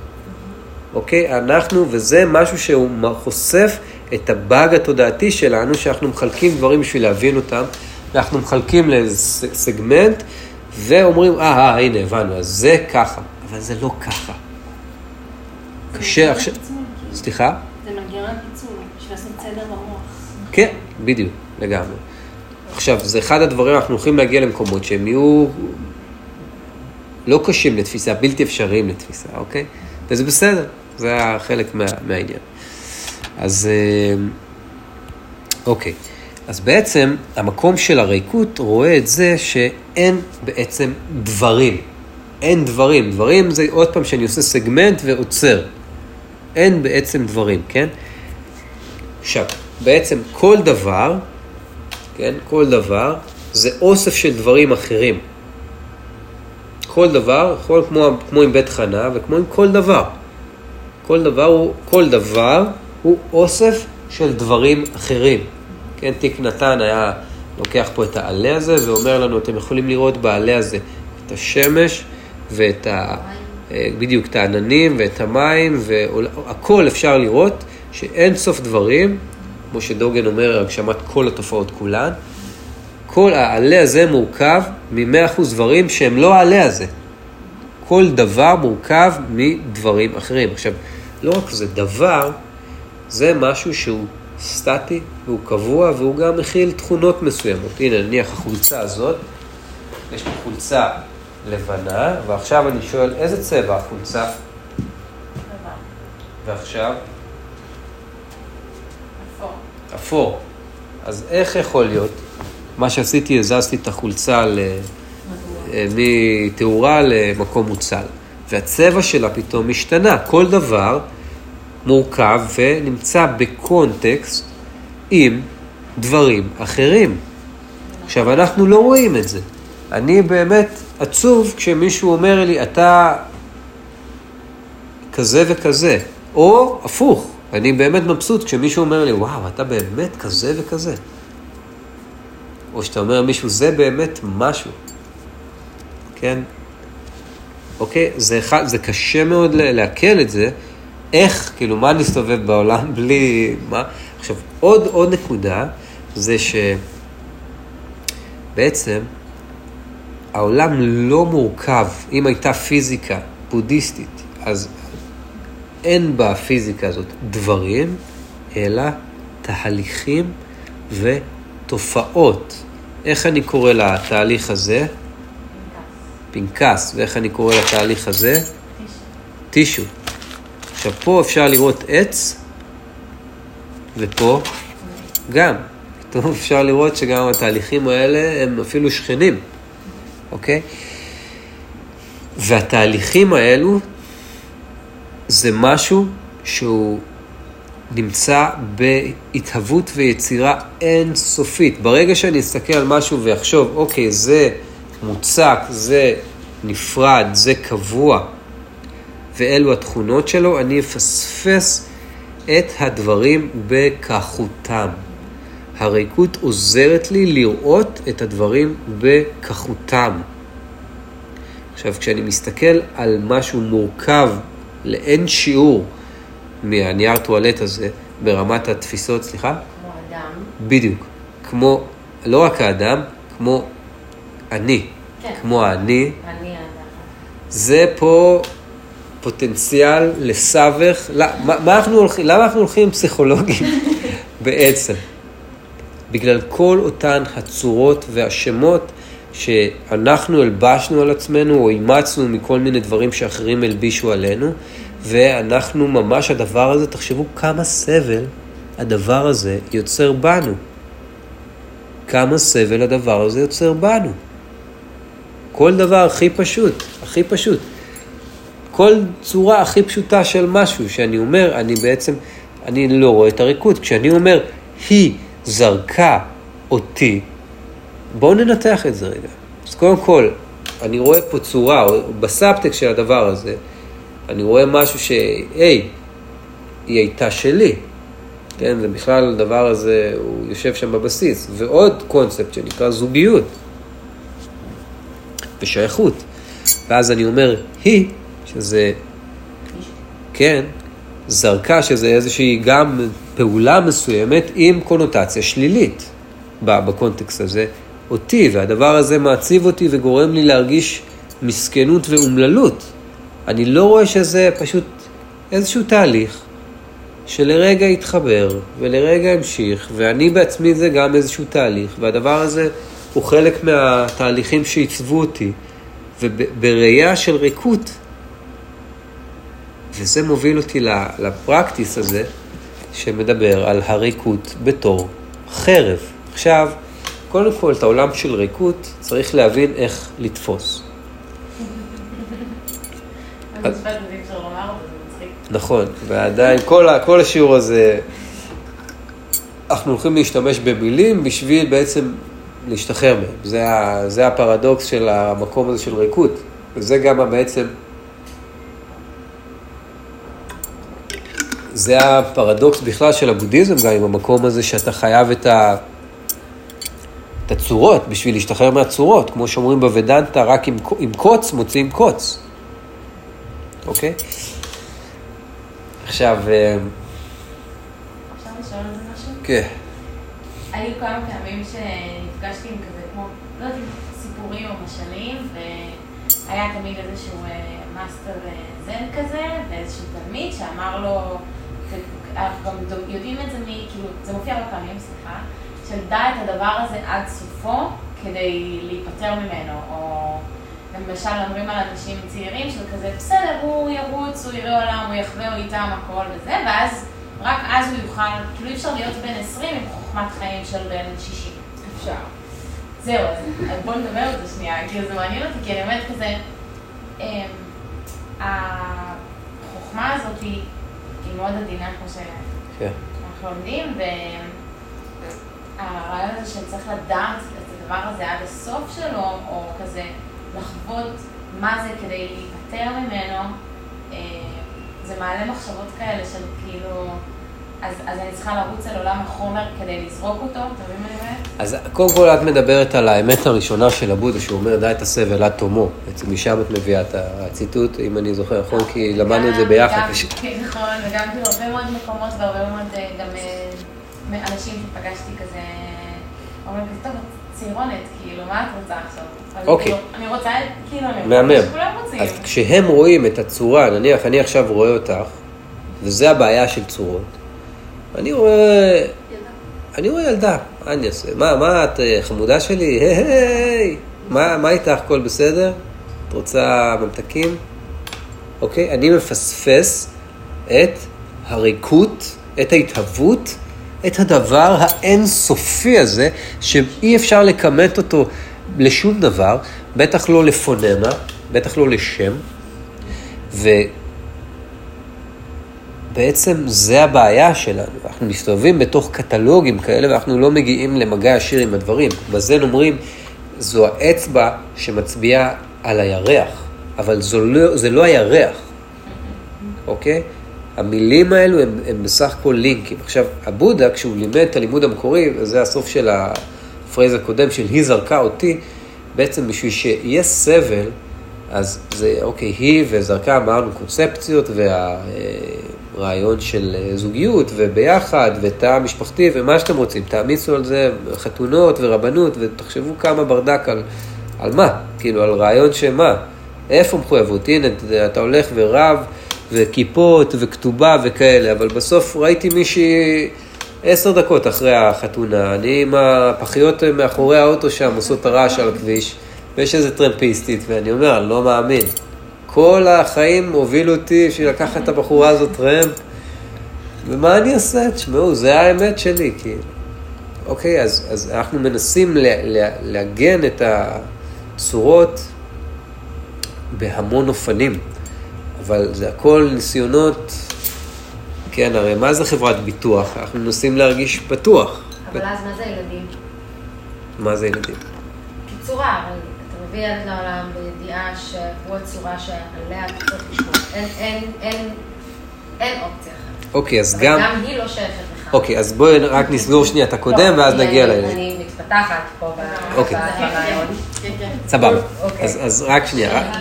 A: אוקיי? אנחנו, וזה משהו שהוא חושף את הבאג התודעתי שלנו, שאנחנו מחלקים דברים בשביל להבין אותם, אנחנו מחלקים לסגמנט, ואומרים, אה, אה, הנה, הבנו, אז זה ככה, אבל זה לא ככה. קשה עכשיו... סליחה?
C: זה מנגנון הפיצול, בשביל לעשות סדר במוח.
A: כן, בדיוק, לגמרי. עכשיו, זה אחד הדברים, אנחנו הולכים להגיע למקומות שהם יהיו לא קשים לתפיסה, בלתי אפשריים לתפיסה, אוקיי? וזה בסדר, זה חלק מה, מהעניין. אז אה, אוקיי, אז בעצם המקום של הריקות רואה את זה שאין בעצם דברים. אין דברים. דברים זה עוד פעם שאני עושה סגמנט ועוצר. אין בעצם דברים, כן? עכשיו, בעצם כל דבר, כן, כל דבר, זה אוסף של דברים אחרים. כל דבר, כל, כמו, כמו עם בית חנה וכמו עם כל דבר. כל דבר הוא, כל דבר הוא אוסף של דברים אחרים. כן, תיק נתן היה לוקח פה את העלה הזה ואומר לנו, אתם יכולים לראות בעלה הזה את השמש ואת ה... אה, בדיוק את העננים ואת המים, והכל אפשר לראות שאין סוף דברים, כמו שדוגן אומר, הגשמת כל התופעות כולן. כל העלה הזה מורכב מ-100% דברים שהם לא העלה הזה. כל דבר מורכב מדברים אחרים. עכשיו, לא רק זה דבר, זה משהו שהוא סטטי והוא קבוע והוא גם מכיל תכונות מסוימות. הנה, נניח החולצה הזאת, יש פה חולצה לבנה, ועכשיו אני שואל, איזה צבע החולצה? לבן. ועכשיו?
C: אפור.
A: אפור. אז איך יכול להיות? מה שעשיתי, הזזתי את החולצה ל... אה, מתאורה למקום מוצל. והצבע שלה פתאום השתנה. כל דבר מורכב ונמצא בקונטקסט עם דברים אחרים. עכשיו, אנחנו לא רואים את זה. אני באמת עצוב כשמישהו אומר לי, אתה כזה וכזה, או הפוך, אני באמת מבסוט כשמישהו אומר לי, וואו, אתה באמת כזה וכזה. או שאתה אומר למישהו, זה באמת משהו. כן? אוקיי? זה, אחד, זה קשה מאוד לעכל את זה. איך, כאילו, מה נסתובב בעולם <laughs> בלי... מה? עכשיו, עוד, עוד נקודה זה שבעצם העולם לא מורכב. אם הייתה פיזיקה בודהיסטית, אז אין בפיזיקה הזאת דברים, אלא תהליכים ותופעות. איך אני קורא לתהליך הזה? פנקס. ואיך אני קורא לתהליך הזה? טישו. עכשיו, פה אפשר לראות עץ, ופה גם. פתאום אפשר לראות שגם התהליכים האלה הם אפילו שכנים. אוקיי? והתהליכים האלו זה משהו שהוא נמצא בהתהוות ויצירה אינסופית. ברגע שאני אסתכל על משהו ואחשוב, אוקיי, זה מוצק, זה נפרד, זה קבוע, ואלו התכונות שלו, אני אפספס את הדברים בכחותם. הריקות עוזרת לי לראות את הדברים בכחותם. עכשיו, כשאני מסתכל על משהו מורכב לאין שיעור מהנייר טואלט הזה, ברמת התפיסות, סליחה?
C: כמו אדם.
A: בדיוק. כמו, לא רק האדם, כמו אני. כן. כמו האני.
C: אני האדם.
A: זה פה פוטנציאל לסבך. למה, מה אנחנו הולכים, למה אנחנו הולכים עם פסיכולוגים <laughs> בעצם? בגלל כל אותן הצורות והשמות שאנחנו הלבשנו על עצמנו או אימצנו מכל מיני דברים שאחרים הלבישו עלינו, ואנחנו ממש, הדבר הזה, תחשבו כמה סבל הדבר הזה יוצר בנו. כמה סבל הדבר הזה יוצר בנו. כל דבר הכי פשוט, הכי פשוט. כל צורה הכי פשוטה של משהו שאני אומר, אני בעצם, אני לא רואה את הריקוד. כשאני אומר, היא זרקה אותי, בואו ננתח את זה רגע. אז קודם כל, אני רואה פה צורה, או בסאבטקסט של הדבר הזה, אני רואה משהו ש... היי, היא הייתה שלי. כן, ובכלל הדבר הזה, הוא יושב שם בבסיס. ועוד קונספט שנקרא זוגיות ושייכות. ואז אני אומר, היא, שזה, כן, זרקה, שזה איזושהי גם פעולה מסוימת עם קונוטציה שלילית בקונטקסט הזה, אותי, והדבר הזה מעציב אותי וגורם לי להרגיש מסכנות ואומללות. אני לא רואה שזה פשוט איזשהו תהליך שלרגע התחבר ולרגע המשיך, ואני בעצמי זה גם איזשהו תהליך, והדבר הזה הוא חלק מהתהליכים שעיצבו אותי, ובראייה של ריקות, וזה מוביל אותי לפרקטיס הזה, שמדבר על הריקות בתור חרב. עכשיו, קודם כל, את העולם של ריקות צריך להבין איך לתפוס. נכון, ועדיין כל, כל השיעור הזה, אנחנו הולכים להשתמש במילים בשביל בעצם להשתחרר מהם. זה, זה הפרדוקס של המקום הזה של ריקות, וזה גם בעצם, זה הפרדוקס בכלל של הבודהיזם גם עם המקום הזה שאתה חייב את, ה, את הצורות בשביל להשתחרר מהצורות, כמו שאומרים בוודנטה, רק עם, עם קוץ מוציאים קוץ, אוקיי? עכשיו...
D: אה, אפשר לשאול על זה משהו?
A: כן.
D: היו כמה פעמים שנפגשתי עם כזה, כמו, לא יודעת, סיפורים או משלים, והיה תמיד איזשהו אה, מאסטר אה, זן כזה, ואיזשהו תלמיד שאמר לו, אנחנו גם יודעים את זה מ... כאילו, זה מופיע בפעמים, סליחה, של דע את הדבר הזה עד סופו כדי להיפטר ממנו, או... למשל אומרים על אנשים צעירים של כזה, בסדר, הוא ירוץ, הוא יראה עולם, הוא יחווה, הוא איתם הכל וזה, ואז, רק אז הוא יוכל, כאילו אי אפשר להיות בן 20 עם חוכמת חיים של בן 60. אפשר. זהו, אז בואו נדבר על זה שנייה, כאילו זה מעניין אותי, כי באמת כזה, אמ, החוכמה הזאת היא מאוד עדינה, כמו
A: כן.
D: שאנחנו לומדים, והרעיון הזה שצריך לדעת את הדבר הזה עד הסוף שלו, או כזה לחוות מה זה כדי להיפטר ממנו, אה, זה מעלה מחשבות כאלה של כאילו, אז, אז אני צריכה לרוץ על עולם החומר כדי לזרוק אותו, אתה מבין מה אני אומרת?
A: אז קודם כל את מדברת על האמת הראשונה של הבודה, שהוא אומר די את הסבל עד תומו. בעצם משם את מביאה את הציטוט, אם אני זוכר נכון, כי למדנו את זה ביחד.
D: גם, כן, נכון, וגם כאילו הרבה מאוד מקומות והרבה מאוד אה, גם אה, אנשים שפגשתי כזה, אומרים כזה, טוב, צעירונת, כאילו, מה את רוצה עכשיו?
A: אוקיי.
D: אני רוצה, כאילו, אני
A: מהמם. אז כשהם רואים את הצורה, נניח אני עכשיו רואה אותך, וזה הבעיה של צורות, אני רואה... אני רואה ילדה, מה אני אעשה? מה, מה את אה, חמודה שלי? היי, היי, מה, מה איתך? הכל בסדר? את רוצה ממתקים? אוקיי? אני מפספס את הריקות, את ההתהוות, את הדבר האינסופי הזה, שאי אפשר לכמת אותו לשום דבר, בטח לא לפונמה, בטח לא לשם, ובעצם זה הבעיה שלנו. אנחנו מסתובבים בתוך קטלוגים כאלה ואנחנו לא מגיעים למגע ישיר עם הדברים. בזן אומרים, זו האצבע שמצביעה על הירח, אבל לא, זה לא הירח, אוקיי? המילים האלו הם, הם בסך הכל לינקים. עכשיו, הבודה, כשהוא לימד את הלימוד המקורי, וזה הסוף של. ה phrase הקודם של היא זרקה אותי, בעצם בשביל שיהיה סבל, אז זה, אוקיי, היא וזרקה, אמרנו קונספציות והרעיון של זוגיות וביחד ותא משפחתי ומה שאתם רוצים, תעמיסו על זה חתונות ורבנות ותחשבו כמה ברדק על, על מה, כאילו על רעיון שמה, איפה מחויבות, הנה אתה הולך ורב וכיפות וכתובה וכאלה, אבל בסוף ראיתי מישהי... עשר דקות אחרי החתונה, אני עם הפחיות מאחורי האוטו שם עושות הרעש על הכביש, ויש איזה טרמפיסטית, ואני אומר, אני לא מאמין. כל החיים הובילו אותי בשביל לקחת את הבחורה הזאת טרמפ, ומה אני אעשה? תשמעו, זה האמת שלי, כאילו. אוקיי, אז, אז אנחנו מנסים לעגן את הצורות בהמון אופנים, אבל זה הכל ניסיונות כן, הרי מה זה חברת ביטוח? אנחנו מנסים להרגיש בטוח.
C: אבל אז מה זה ילדים?
A: מה זה ילדים?
C: כצורה, אבל ילד לעולם בידיעה שהוא הצורה שעליה צריך לשמור. אין, אין, אין, אין אופציה אחרת.
A: אוקיי, אז
C: אבל
A: גם...
C: גם היא לא שייכת לך.
A: אוקיי, אז בואי רק נסגור שנייה את הקודם,
C: לא,
A: ואז נגיע לילדים.
C: אני מתפתחת פה
A: אוקיי.
C: ברעיון.
A: סבבה.
C: אוקיי.
A: אז- אז רק שנייה.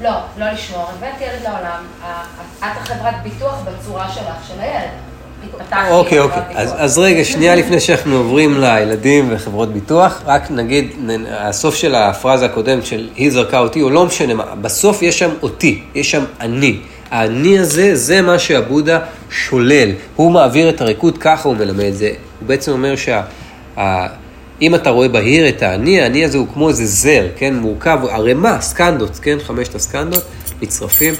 C: לא, לא לשמור, הבאת ילד לעולם, את החברת ביטוח בצורה שלך, של הילד. התפתחתי
A: אוקיי,
C: חברת
A: אוקיי. אז, רגע, שנייה לפני שאנחנו עוברים לילדים וחברות ביטוח, רק נגיד, הסוף של הפרזה הקודמת של היא זרקה אותי, או לא משנה מה, בסוף יש שם אותי, יש שם אני. האני הזה, זה מה שהבודה שולל. הוא מעביר את הריקוד, ככה הוא מלמד את זה. הוא בעצם אומר שה... אם אתה רואה בהיר את האני, האני הזה הוא כמו איזה זר, כן? מורכב, ערימה, סקנדות, כן? חמשת הסקנדות, מצרפים,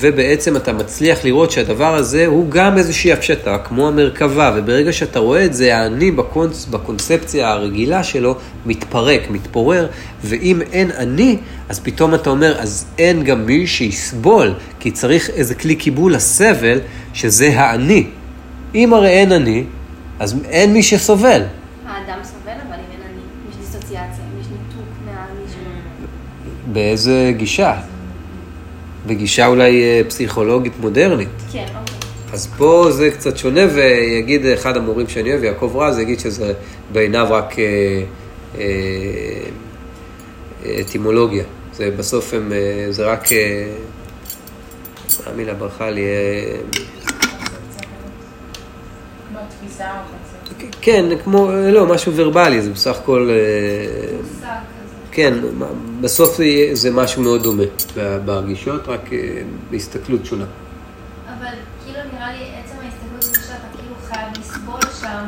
A: ובעצם אתה מצליח לראות שהדבר הזה הוא גם איזושהי הפשטה, כמו המרכבה, וברגע שאתה רואה את זה, האני בקונס, בקונספציה הרגילה שלו מתפרק, מתפורר, ואם אין אני, אז פתאום אתה אומר, אז אין גם מי שיסבול, כי צריך איזה כלי קיבול לסבל, שזה האני. אם הרי אין אני, אז אין מי שסובל.
B: האדם סובל, אבל אם אין אני, יש דיסוציאציה, יש ניתוק מהאני שלו.
A: באיזה גישה? בגישה אולי אה, פסיכולוגית מודרנית.
B: כן, אוקיי.
A: אז פה זה קצת שונה, ויגיד אחד המורים שאני אוהב, יעקב רז, יגיד שזה בעיניו רק אה, אה, אה, אטימולוגיה. זה בסוף הם, אה, זה רק, אה, מה המילה ברכה לי? אה. כן, כמו, אה, לא, משהו ורבלי, זה בסך הכל, אה,
B: מושג.
A: כן, בסוף זה זה משהו מאוד דומה ברגישות, רק אה, בהסתכלות שונה.
B: אבל כאילו נראה לי עצם ההסתכלות הזה שאתה כאילו חייב לסבול שם,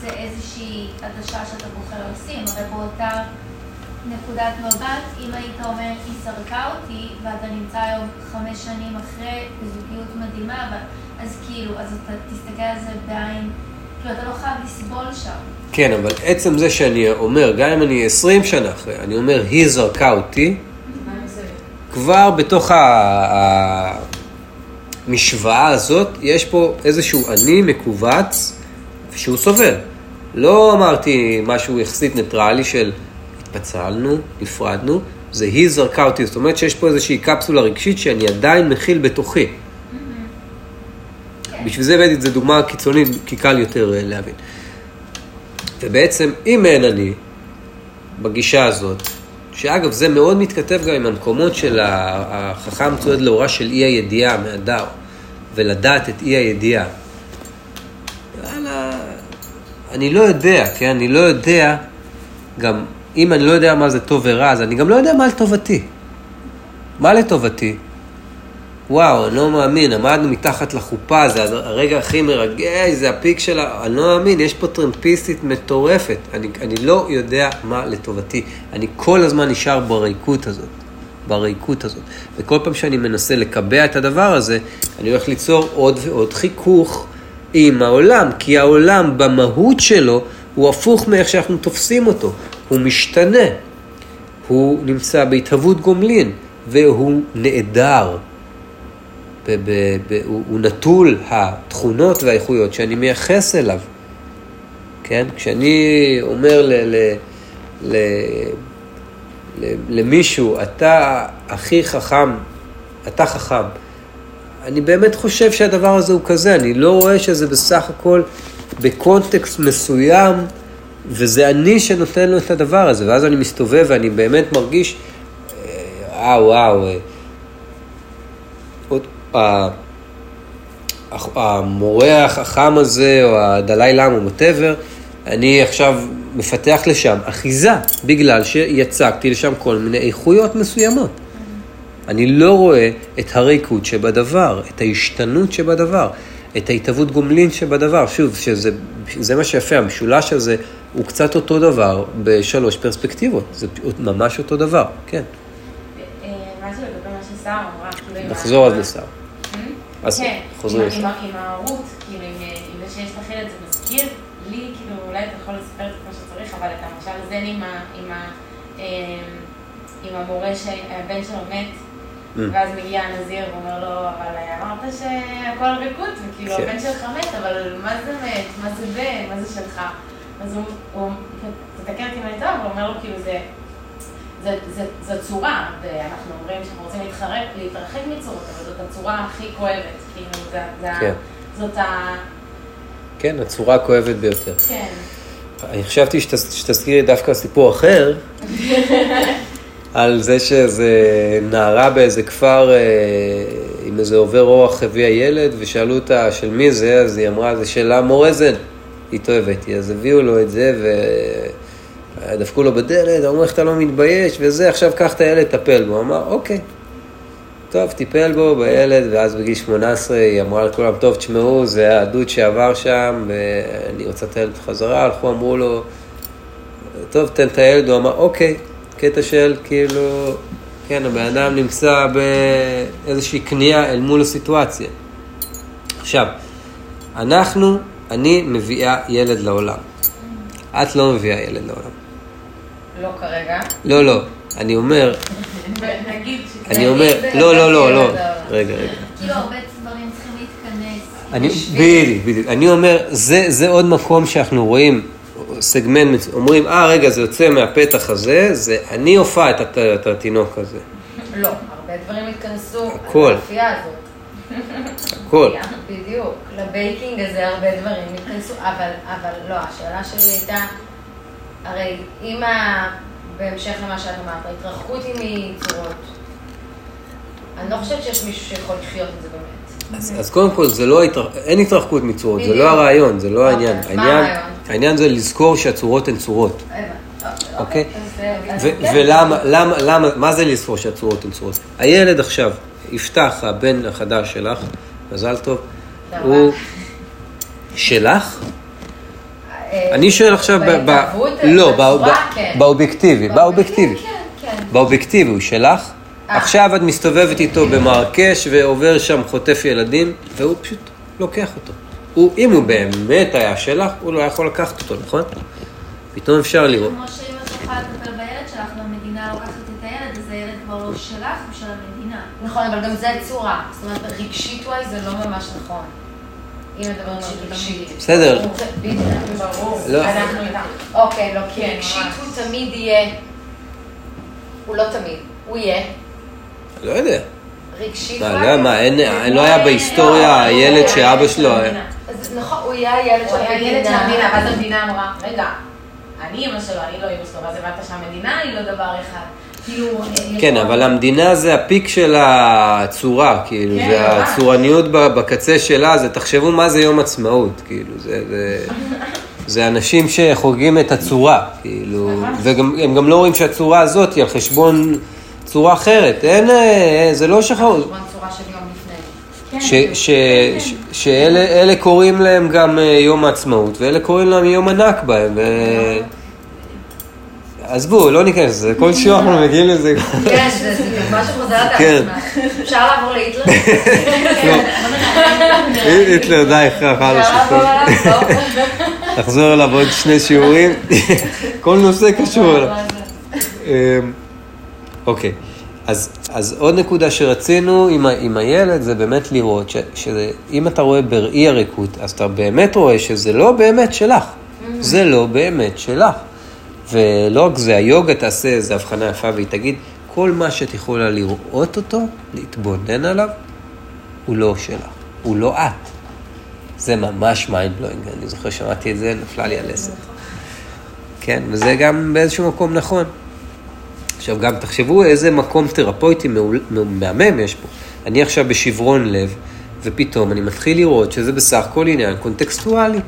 B: זה איזושהי עדשה שאתה בוחר לשים. הרי באותה נקודת מבט, אם היית אומר, היא זרקה אותי, ואתה נמצא היום חמש שנים אחרי בזוגיות מדהימה, אז כאילו, אז אתה תסתכל על זה בעין, כאילו, אתה לא חייב לסבול שם.
A: כן, אבל עצם זה שאני אומר, גם אם אני 20 שנה אחרי, אני אומר, היא זרקה אותי, כבר בתוך המשוואה הזאת, יש פה איזשהו אני מכווץ שהוא סובל. לא אמרתי משהו יחסית ניטרלי של התפצלנו, נפרדנו, זה היא זרקה אותי, זאת אומרת שיש פה איזושהי קפסולה רגשית שאני עדיין מכיל בתוכי. בשביל זה הבאתי את זה דוגמה קיצונית, כי קל יותר אה, להבין. ובעצם, אם אין אני, בגישה הזאת, שאגב, זה מאוד מתכתב גם עם המקומות של החכם צועד לאורה של אי הידיעה מהדר, ולדעת את אי הידיעה. יאללה, אני לא יודע, כן? אני לא יודע, גם אם אני לא יודע מה זה טוב ורע, אז אני גם לא יודע מה לטובתי. מה לטובתי? וואו, אני לא מאמין, עמדנו מתחת לחופה, זה הרגע הכי מרגש, זה הפיק של ה... אני לא מאמין, יש פה טרמפיסטית מטורפת. אני, אני לא יודע מה לטובתי. אני כל הזמן נשאר בריקות הזאת, בריקות הזאת. וכל פעם שאני מנסה לקבע את הדבר הזה, אני הולך ליצור עוד ועוד חיכוך עם העולם, כי העולם במהות שלו הוא הפוך מאיך שאנחנו תופסים אותו. הוא משתנה, הוא נמצא בהתהוות גומלין, והוא נעדר. ב- ב- ב- הוא, הוא נטול התכונות והאיכויות שאני מייחס אליו. כן? כשאני אומר ל, ל, ל, ל, למישהו, אתה הכי חכם, אתה חכם, אני באמת חושב שהדבר הזה הוא כזה, אני לא רואה שזה בסך הכל בקונטקסט מסוים, וזה אני שנותן לו את הדבר הזה, ואז אני מסתובב ואני באמת מרגיש, אה, וואו, וואו, אה, המורה החכם הזה, או הדלאי למה, או whatever, אני עכשיו מפתח לשם אחיזה, בגלל שיצקתי לשם כל מיני איכויות מסוימות. אני לא רואה את הריקות שבדבר, את ההשתנות שבדבר, את ההתהוות גומלין שבדבר. שוב, שזה זה מה שיפה, המשולש הזה הוא קצת אותו דבר בשלוש פרספקטיבות. זה ממש אותו דבר, כן.
D: אה, משהו לגבי מה ששרה אמרה, כאילו...
A: נחזור אז לשר. אז
D: כן,
A: חוזרים
D: עם-
A: לשר.
D: עם ההורות, כאילו, עם עם זה שיש לך ילד, זה מזכיר לי, כאילו, אולי אתה יכול לספר את זה כמו שצריך, אבל את המשל זן עם ה- עם ה- אמ, עם המורה שהבן שלו מת,
A: Mm.
D: ואז מגיע הנזיר ואומר לו, אבל אמרת שהכל ריקוד, וכאילו
A: כן.
D: הבן שלך מת, אבל מה זה מת, מה זה בן, מה זה שלך? אז הוא, הוא, תתקן אותי אם אני טועה, הוא אומר לו, כאילו, זה... זה, זה, זו צורה, ואנחנו אומרים שאנחנו רוצים להתחרק, להתרחק מצורות, אבל זאת הצורה הכי כואבת, כאילו, זה, זה,
A: כן.
D: זאת ה...
A: כן, הצורה הכואבת ביותר.
D: כן.
A: אני חשבתי שת, שתזכירי דווקא סיפור אחר, <laughs> על זה שאיזה נערה באיזה כפר אה, עם איזה עובר אורח הביאה ילד, ושאלו אותה של מי זה, אז היא אמרה, זה של המורזן, איתו הבאתי. אז הביאו לו את זה, ודפקו לו בדלת, אמרו, איך אתה לא מתבייש, וזה, עכשיו קח את הילד, טפל בו. הוא אמר, אוקיי. טוב, טיפל בו, בילד, ואז בגיל 18 היא אמרה לכולם, טוב, תשמעו, זה הדוד שעבר שם, ואני רוצה את הילד בחזרה, הלכו, אמרו לו, טוב, תן את הילד, הוא אמר, אוקיי, קטע של כאילו, כן, הבן אדם נמצא באיזושהי כניעה אל מול הסיטואציה. עכשיו, אנחנו, אני מביאה ילד לעולם. את לא מביאה ילד לעולם.
C: לא כרגע.
A: לא, לא, אני אומר,
D: נגיד.
A: אני אומר, לא, לא, לא, לא, רגע, רגע.
B: כאילו הרבה דברים צריכים להתכנס.
A: אני, בדיוק, בדיוק. אני אומר, זה, זה עוד מקום שאנחנו רואים, סגמנט, אומרים, אה, רגע, זה יוצא מהפתח הזה, זה אני הופעה את, הת- את התינוק הזה.
C: לא, הרבה דברים התכנסו
A: הכל.
C: לאפייה הזאת.
A: הכל.
C: בדיוק. לבייקינג הזה הרבה דברים התכנסו, אבל, אבל לא, השאלה שלי הייתה, הרי אם ה... בהמשך למה שאת אמרת, ההתרחקות היא מצורות. אני לא חושבת שיש מישהו שיכול לחיות את זה באמת.
A: אז, אז קודם כל, זה לא, התר... אין התרחקות מצורות, זה
C: בדיוק.
A: לא הרעיון, זה לא העניין.
C: אוקיי, מה
A: העניין,
C: הרעיון?
A: העניין זה לזכור שהצורות הן צורות. אוקיי?
C: כן.
A: ולמה, למה, למה, מה זה לזכור שהצורות הן צורות? הילד עכשיו, יפתח, הבן החדש שלך, מזל טוב, הוא. שלך?
C: אה,
A: אני שואל עכשיו, ב- ב-
C: בהתהוות,
A: לא,
C: כן.
A: באובייקטיבי, באובייקטיבי.
C: כן, כן.
A: באובייקטיבי, הוא שלך?
C: אה.
A: עכשיו את מסתובבת איתו במרקש ועובר שם חוטף ילדים, והוא פשוט לוקח אותו. הוא, אם הוא באמת היה שלך, הוא לא היה יכול לקחת אותו, נכון? פתאום אפשר לראות.
B: כמו שאם את יכולה לטפל בילד שלך והמדינה לוקחת את הילד, אז הילד כבר לא שלך, הוא של המדינה.
C: נכון, אבל גם זה צורה. זאת אומרת, רגשית וואי זה לא ממש נכון. אם מדברים על רגשית.
A: בסדר.
C: בדיוק, ברור.
A: לא.
C: אנחנו איתם. אוקיי, לא, כי
D: כן,
C: רגשית
D: ממש.
C: הוא תמיד יהיה. הוא לא תמיד. הוא יהיה.
A: לא יודע.
C: רגשית
A: מה. לא, מה, אין, לא היה בהיסטוריה הילד שאבא שלו היה...
C: אז נכון, הוא יהיה הילד של
D: הוא היה ילד של המדינה. ואז המדינה אמרה, רגע, אני אמא שלו, אני לא אמא שלו, ואז הבנת שהמדינה היא לא דבר אחד. כאילו... יש
A: כן, אבל המדינה זה הפיק של הצורה, כאילו,
D: כן,
A: זה. הצורניות בקצה שלה, זה תחשבו מה זה יום עצמאות, כאילו, זה, זה, זה אנשים שחוגגים את הצורה, כאילו, והם גם לא רואים שהצורה הזאת היא על חשבון צורה אחרת, אין, אה, זה לא שחור,
C: חשבון צורה של יום לפני.
D: כן,
A: ש-
D: כן,
A: ש- ש- שאלה אלה קוראים להם גם אה, יום העצמאות, ואלה קוראים להם יום הנכבה, ו- עזבו, לא ניכנס לזה, כל שיעור אנחנו מגיעים לזה.
C: כן, זה דוגמה שחוזרת על. עצמה. אפשר לעבור להיטלר? <laughs>
A: היטלר, די,
C: לעבור
A: השחור.
C: עליו? לא.
A: נחזור אליו עוד שני שיעורים, כל נושא קשור אליו. אמ, אוקיי, אז, עוד נקודה שרצינו עם, הילד זה באמת לראות שאם אתה רואה בראי הריקות, אז אתה באמת רואה שזה לא באמת שלך, זה לא באמת שלך. ולא רק זה, היוגה תעשה איזו הבחנה יפה והיא תגיד, כל מה שאת יכולה לראות אותו, להתבונן עליו, הוא לא שלך, הוא לא את. זה ממש mind blowing, אני זוכר שמעתי את זה, נפלה לי הלסת. כן, וזה גם באיזשהו מקום נכון. עכשיו גם תחשבו איזה מקום תרפויטי מהמם יש פה. אני עכשיו בשברון לב, ופתאום אני מתחיל לראות שזה בסך הכל עניין קונטקסטואלי,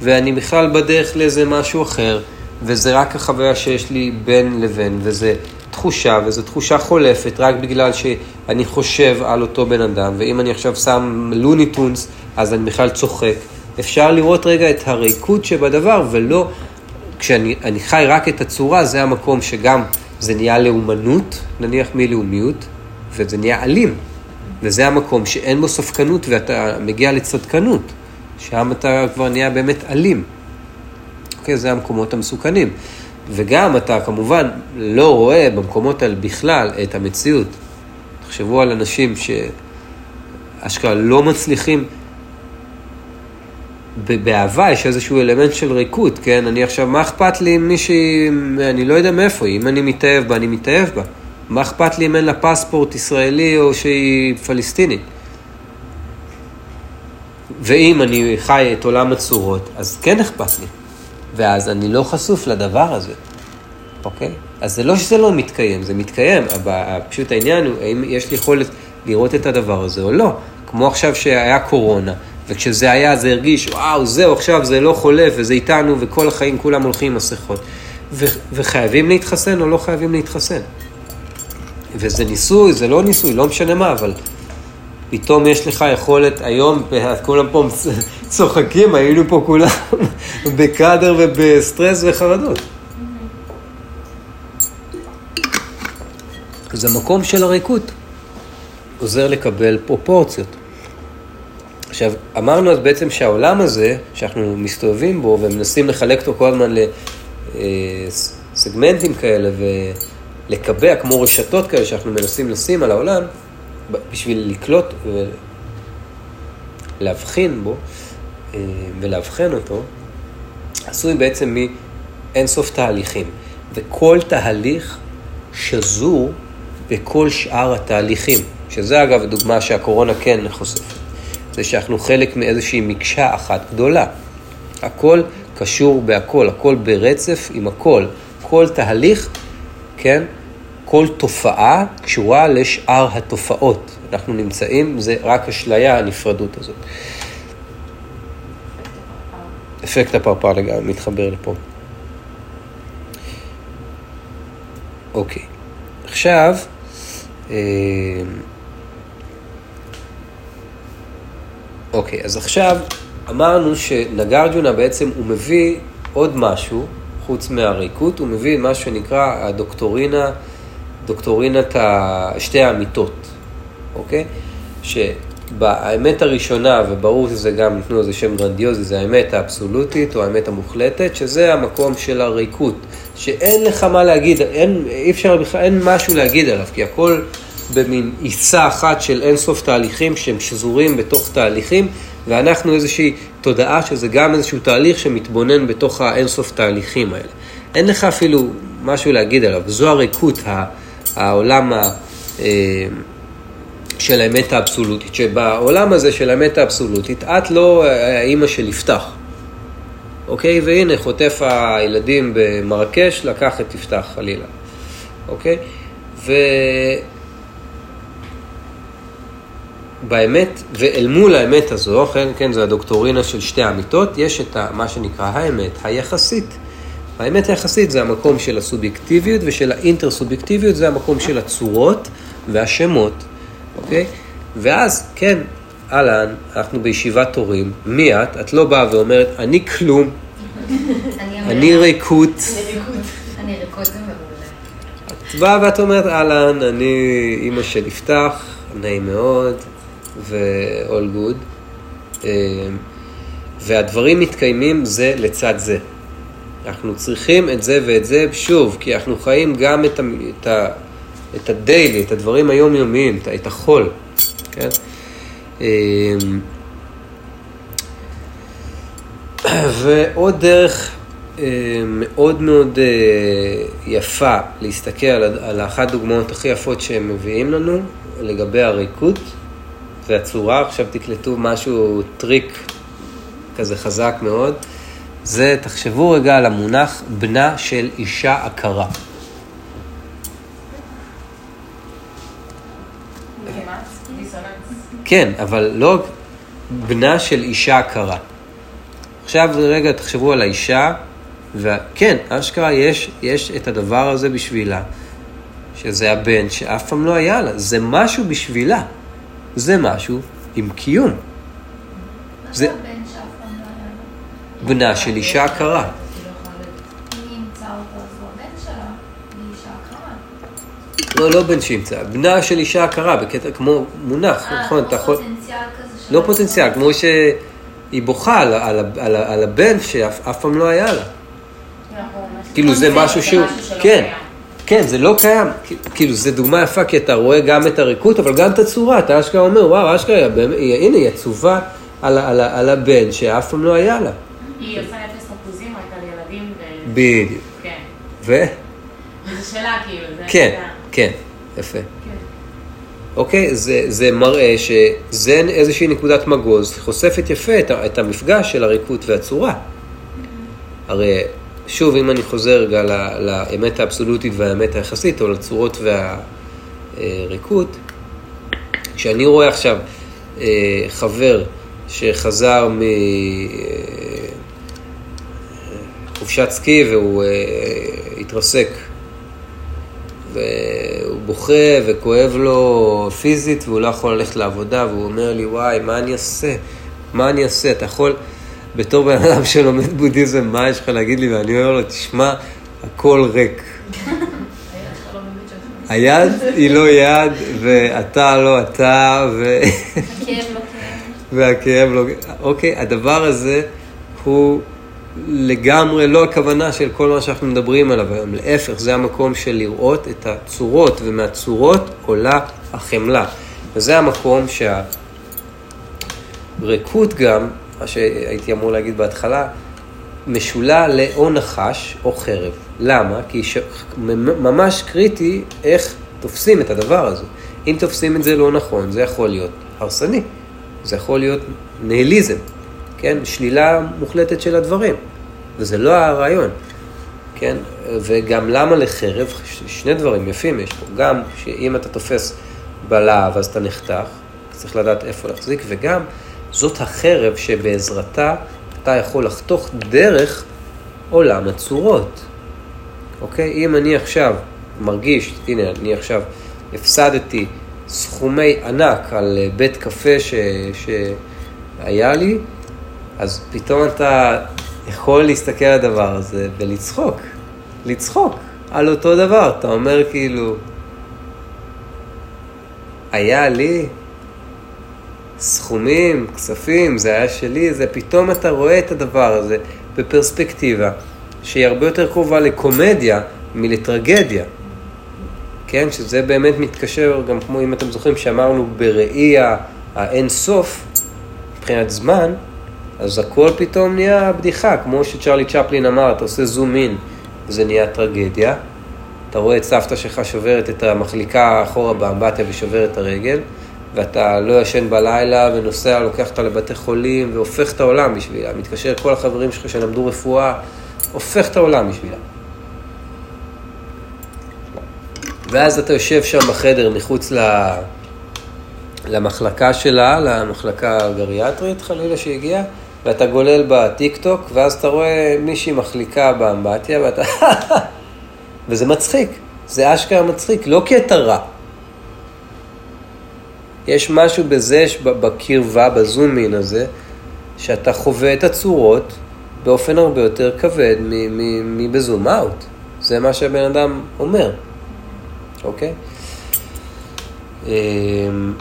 A: ואני בכלל בדרך לאיזה משהו אחר, וזה רק החוויה שיש לי בין לבין, וזה תחושה, וזו תחושה חולפת רק בגלל שאני חושב על אותו בן אדם, ואם אני עכשיו שם לוני טונס, אז אני בכלל צוחק. אפשר לראות רגע את הריקות שבדבר, ולא כשאני אני חי רק את הצורה, זה המקום שגם זה נהיה לאומנות, נניח מלאומיות, וזה נהיה אלים. וזה המקום שאין בו ספקנות ואתה מגיע לצדקנות. שם אתה כבר נהיה באמת אלים. אוקיי, זה המקומות המסוכנים. וגם אתה כמובן לא רואה במקומות האלה בכלל את המציאות. תחשבו על אנשים שאשכרה לא מצליחים באהבה יש איזשהו אלמנט של ריקות, כן? אני עכשיו, מה אכפת לי אם מישהי, אני לא יודע מאיפה היא, אם אני מתאהב בה, אני מתאהב בה. מה אכפת לי אם אין לה פספורט ישראלי או שהיא פלסטינית? ואם אני חי את עולם הצורות, אז כן אכפת לי. ואז אני לא חשוף לדבר הזה. אוקיי? אז זה לא שזה לא מתקיים, זה מתקיים, אבל פשוט העניין הוא, האם יש לי יכולת לראות את הדבר הזה או לא. כמו עכשיו שהיה קורונה, וכשזה היה זה הרגיש, וואו, זהו, עכשיו זה לא חולף, וזה איתנו, וכל החיים כולם הולכים עם מסכות. ו- וחייבים להתחסן או לא חייבים להתחסן. וזה ניסוי, זה לא ניסוי, לא משנה מה, אבל פתאום יש לך יכולת, היום כולם פה צוחקים, היינו פה כולם <laughs> בקאדר ובסטרס וחרדות. אז המקום של הריקות עוזר לקבל פרופורציות. עכשיו, אמרנו אז בעצם שהעולם הזה, שאנחנו מסתובבים בו ומנסים לחלק אותו כל הזמן לסגמנטים כאלה ולקבע כמו רשתות כאלה שאנחנו מנסים לשים על העולם, בשביל לקלוט ולהבחין בו אה, ולאבחן אותו, עשוי בעצם מאינסוף תהליכים. וכל תהליך שזור בכל שאר התהליכים, שזה אגב הדוגמה שהקורונה כן חושפת. זה שאנחנו חלק מאיזושהי מקשה אחת גדולה. הכל קשור בהכל, הכל ברצף עם הכל. כל תהליך, כן, כל תופעה קשורה לשאר התופעות. אנחנו נמצאים, זה רק אשליה, הנפרדות הזאת. אפקט הפרפר לגמרי, מתחבר לפה. אוקיי, עכשיו, אה, אוקיי, אז עכשיו אמרנו שנגרג'ונה בעצם הוא מביא עוד משהו, חוץ מהריקות, הוא מביא מה שנקרא הדוקטורינה, דוקטורינת שתי האמיתות, אוקיי? שבאמת הראשונה, וברור שזה גם נתנו לזה שם גרנדיוזי, זה האמת האבסולוטית או האמת המוחלטת, שזה המקום של הריקות, שאין לך מה להגיד, אין, אי אפשר בכלל, אין משהו להגיד עליו, כי הכל במין עיסה אחת של אינסוף תהליכים שהם שזורים בתוך תהליכים, ואנחנו איזושהי תודעה שזה גם איזשהו תהליך שמתבונן בתוך האינסוף תהליכים האלה. אין לך אפילו משהו להגיד עליו, זו הריקות, העולם ה... אה, של האמת האבסולוטית, שבעולם הזה של האמת האבסולוטית, את לא האימא של יפתח, אוקיי? והנה, חוטף הילדים במרקש, לקח את יפתח חלילה, אוקיי? ו... באמת, ואל מול האמת הזו, כן, כן, זו הדוקטורינה של שתי האמיתות, יש את מה שנקרא האמת היחסית. האמת היחסית זה המקום של הסובייקטיביות ושל האינטר-סובייקטיביות זה המקום של הצורות והשמות, אוקיי? ואז, כן, אהלן, אנחנו בישיבת הורים, מי את? את לא באה ואומרת, אני כלום, אני ריקות.
C: אני ריקות זה מעולה.
A: את באה ואת אומרת, אהלן, אני אימא של יפתח, נעים מאוד, ו-all good. אמ, והדברים מתקיימים זה לצד זה. אנחנו צריכים את זה ואת זה, שוב, כי אנחנו חיים גם את, ה, את, ה, את הדיילי, את הדברים היומיומיים, את, את החול, כן? אמ, ועוד דרך אמ, מאוד מאוד אה, יפה להסתכל על, על אחת הדוגמאות הכי יפות שהם מביאים לנו לגבי הריקות והצורה, עכשיו תקלטו משהו, טריק כזה חזק מאוד. זה, תחשבו רגע על המונח בנה של אישה עקרה. כן, אבל לא בנה של אישה עקרה. עכשיו רגע תחשבו על האישה, וכן, אשכרה יש, יש את הדבר הזה בשבילה, שזה הבן שאף פעם לא היה לה, זה משהו בשבילה, זה משהו עם קיום. זה- בנה של אישה עקרה. לא, לא בן שימצא, בנה של אישה עקרה, בקטע כמו מונח,
B: אה,
A: נכון?
B: כמו
A: אתה יכול...
B: פוטנציאל כזה של...
A: לא פוטנציאל, כמו שהיא בוכה על, על, על, על הבן שאף אף פעם לא היה לה. כאילו זה משהו שהוא, כן, כן, זה לא קיים, כאילו זה דוגמה יפה כי אתה רואה גם את הריקות אבל גם את הצורה, אתה אשכרה אומר וואו אשכרה, הנה היא עצובה על הבן שאף פעם לא היה לה.
D: היא עושה אפס אחוזים רק על ילדים ו...
A: בדיוק.
D: כן.
A: ו...
D: זה שלה כאילו, זה...
A: כן, כן, יפה.
D: כן.
A: אוקיי? זה, זה מראה שזה איזושהי נקודת מגוז, חושפת יפה את, המפגש של הריקות והצורה. הרי שוב, אם אני חוזר רגע לאמת האבסולוטית והאמת היחסית, או לצורות והריקות, כשאני רואה עכשיו אה, חבר שחזר מחופשת סקי והוא אה, התרסק, והוא בוכה וכואב לו פיזית והוא לא יכול ללכת לעבודה והוא אומר לי, וואי, מה אני אעשה? מה אני אעשה? אתה יכול, בתור בן אדם שלומד בודהיזם, מה יש לך להגיד לי? ואני אומר לו, תשמע, הכל ריק. היד היא לא יד, ואתה לא אתה, ו...
B: הכאב לא כאב.
A: והכאב לא... אוקיי, הדבר הזה הוא לגמרי לא הכוונה של כל מה שאנחנו מדברים עליו היום. להפך, זה המקום של לראות את הצורות, ומהצורות עולה החמלה. וזה המקום שהריקות גם, מה שהייתי אמור להגיד בהתחלה, משולה לאו נחש או חרב. למה? כי ש... ממש קריטי איך תופסים את הדבר הזה. אם תופסים את זה לא נכון, זה יכול להיות הרסני, זה יכול להיות ניהיליזם, כן? שלילה מוחלטת של הדברים, וזה לא הרעיון, כן? וגם למה לחרב? שני דברים יפים יש פה, גם שאם אתה תופס בלהב אז אתה נחתך, צריך לדעת איפה להחזיק, וגם זאת החרב שבעזרתה אתה יכול לחתוך דרך עולם הצורות. אוקיי? אם אני עכשיו מרגיש, הנה, אני עכשיו הפסדתי סכומי ענק על בית קפה ש, שהיה לי, אז פתאום אתה יכול להסתכל על הדבר הזה ולצחוק. לצחוק על אותו דבר. אתה אומר כאילו, היה לי סכומים, כספים, זה היה שלי, זה פתאום אתה רואה את הדבר הזה בפרספקטיבה שהיא הרבה יותר קרובה לקומדיה מלטרגדיה. כן, שזה באמת מתקשר, גם כמו אם אתם זוכרים שאמרנו בראי האין סוף, מבחינת זמן, אז הכל פתאום נהיה בדיחה, כמו שצ'רלי צ'פלין אמר, אתה עושה זום אין, זה נהיה טרגדיה. אתה רואה את סבתא שלך שוברת את המחליקה אחורה באמבטיה ושוברת את הרגל, ואתה לא ישן בלילה ונוסע, לוקח אותה לבתי חולים והופך את העולם בשבילה. מתקשר כל החברים שלך שלמדו רפואה, הופך את העולם בשבילה. ואז אתה יושב שם בחדר מחוץ ל... למחלקה שלה, למחלקה הגריאטרית חלילה שהגיעה, ואתה גולל בטיק טוק, ואז אתה רואה מישהי מחליקה באמבטיה, ואתה... <laughs> וזה מצחיק, זה אשכרה מצחיק, לא כי אתה רע. יש משהו בזה, בקרבה, בזומין הזה, שאתה חווה את הצורות באופן הרבה יותר כבד מבזום אאוט. זה מה שהבן אדם אומר, אוקיי? אמ,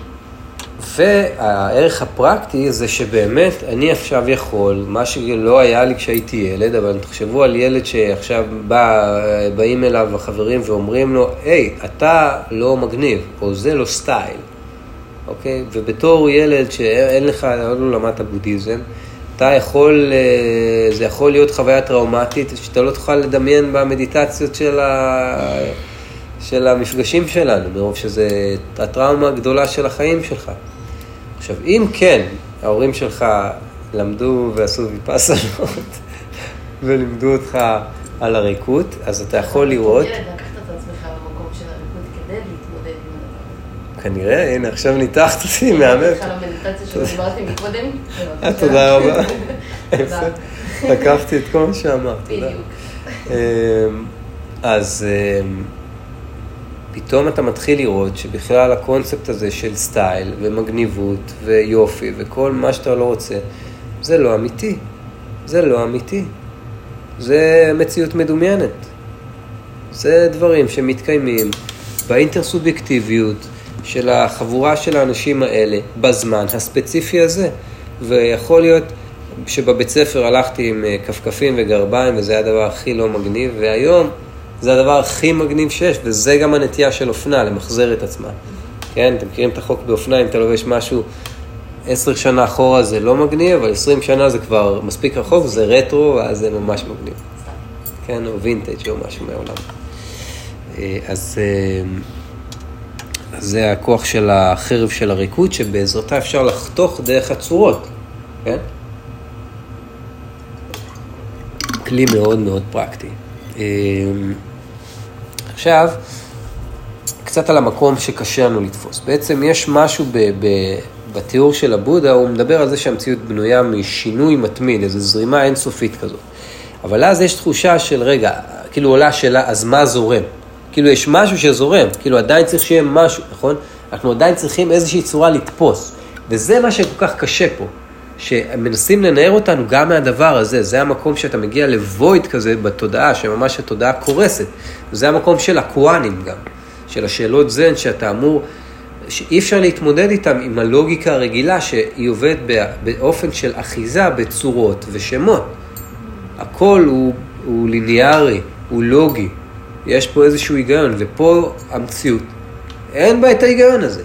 A: והערך הפרקטי זה שבאמת אני עכשיו יכול, מה שלא היה לי כשהייתי ילד, אבל תחשבו על ילד שעכשיו בא, באים אליו החברים ואומרים לו, היי, אתה לא מגניב, או זה לא סטייל, אוקיי? ובתור ילד שאין לך, עוד לא למדת בודהיזם, אתה יכול, אה, זה יכול להיות חוויה טראומטית שאתה לא תוכל לדמיין במדיטציות של, ה... של המפגשים שלנו, מרוב שזה הטראומה הגדולה של החיים שלך. עכשיו, אם כן, ההורים שלך למדו ועשו ויפאסנות <laughs> ולימדו אותך על הריקות, אז אתה יכול לראות... כנראה, הנה, עכשיו ניתחת אותי מהמם.
C: בכלל המדיטציה שדיברתי מקודם.
A: אה, תודה רבה. <laughs> לקחתי את כל מה שאמרת, תודה.
C: בדיוק.
A: אמ, אז אמ, פתאום אתה מתחיל לראות שבכלל הקונספט הזה של סטייל ומגניבות ויופי וכל מה שאתה לא רוצה, זה לא אמיתי. זה לא אמיתי. זה מציאות מדומיינת. זה דברים שמתקיימים באינטרסובייקטיביות של החבורה של האנשים האלה בזמן הספציפי הזה. ויכול להיות שבבית ספר הלכתי עם אה, כפכפים וגרביים וזה היה הדבר הכי לא מגניב, והיום זה הדבר הכי מגניב שיש, וזה גם הנטייה של אופנה, למחזר את עצמה. כן, אתם מכירים את החוק באופנה, אם אתה לובש משהו עשר שנה אחורה זה לא מגניב, אבל עשרים שנה זה כבר מספיק רחוק, זה רטרו, ואז זה ממש מגניב. כן, או וינטג' או משהו מהעולם. אה, אז, אה, אז זה הכוח של החרב של הריקוד, שבעזרתה אפשר לחתוך דרך הצורות, כן? כלי מאוד מאוד פרקטי. עכשיו, קצת על המקום שקשה לנו לתפוס. בעצם יש משהו ב, ב, בתיאור של הבודה, הוא מדבר על זה שהמציאות בנויה משינוי מתמיד, איזו זרימה אינסופית כזאת. אבל אז יש תחושה של, רגע, כאילו עולה השאלה, אז מה זורם? כאילו יש משהו שזורם, כאילו עדיין צריך שיהיה משהו, נכון? אנחנו עדיין צריכים איזושהי צורה לתפוס. וזה מה שכל כך קשה פה, שמנסים לנער אותנו גם מהדבר הזה, זה המקום שאתה מגיע לבויד כזה בתודעה, שממש התודעה קורסת. וזה המקום של הקוואנים גם, של השאלות זן, שאתה אמור, שאי אפשר להתמודד איתם עם הלוגיקה הרגילה, שהיא עובדת באופן של אחיזה בצורות ושמות. הכל הוא, הוא ליניארי, הוא לוגי, יש פה איזשהו היגיון, ופה המציאות, אין בה את ההיגיון הזה.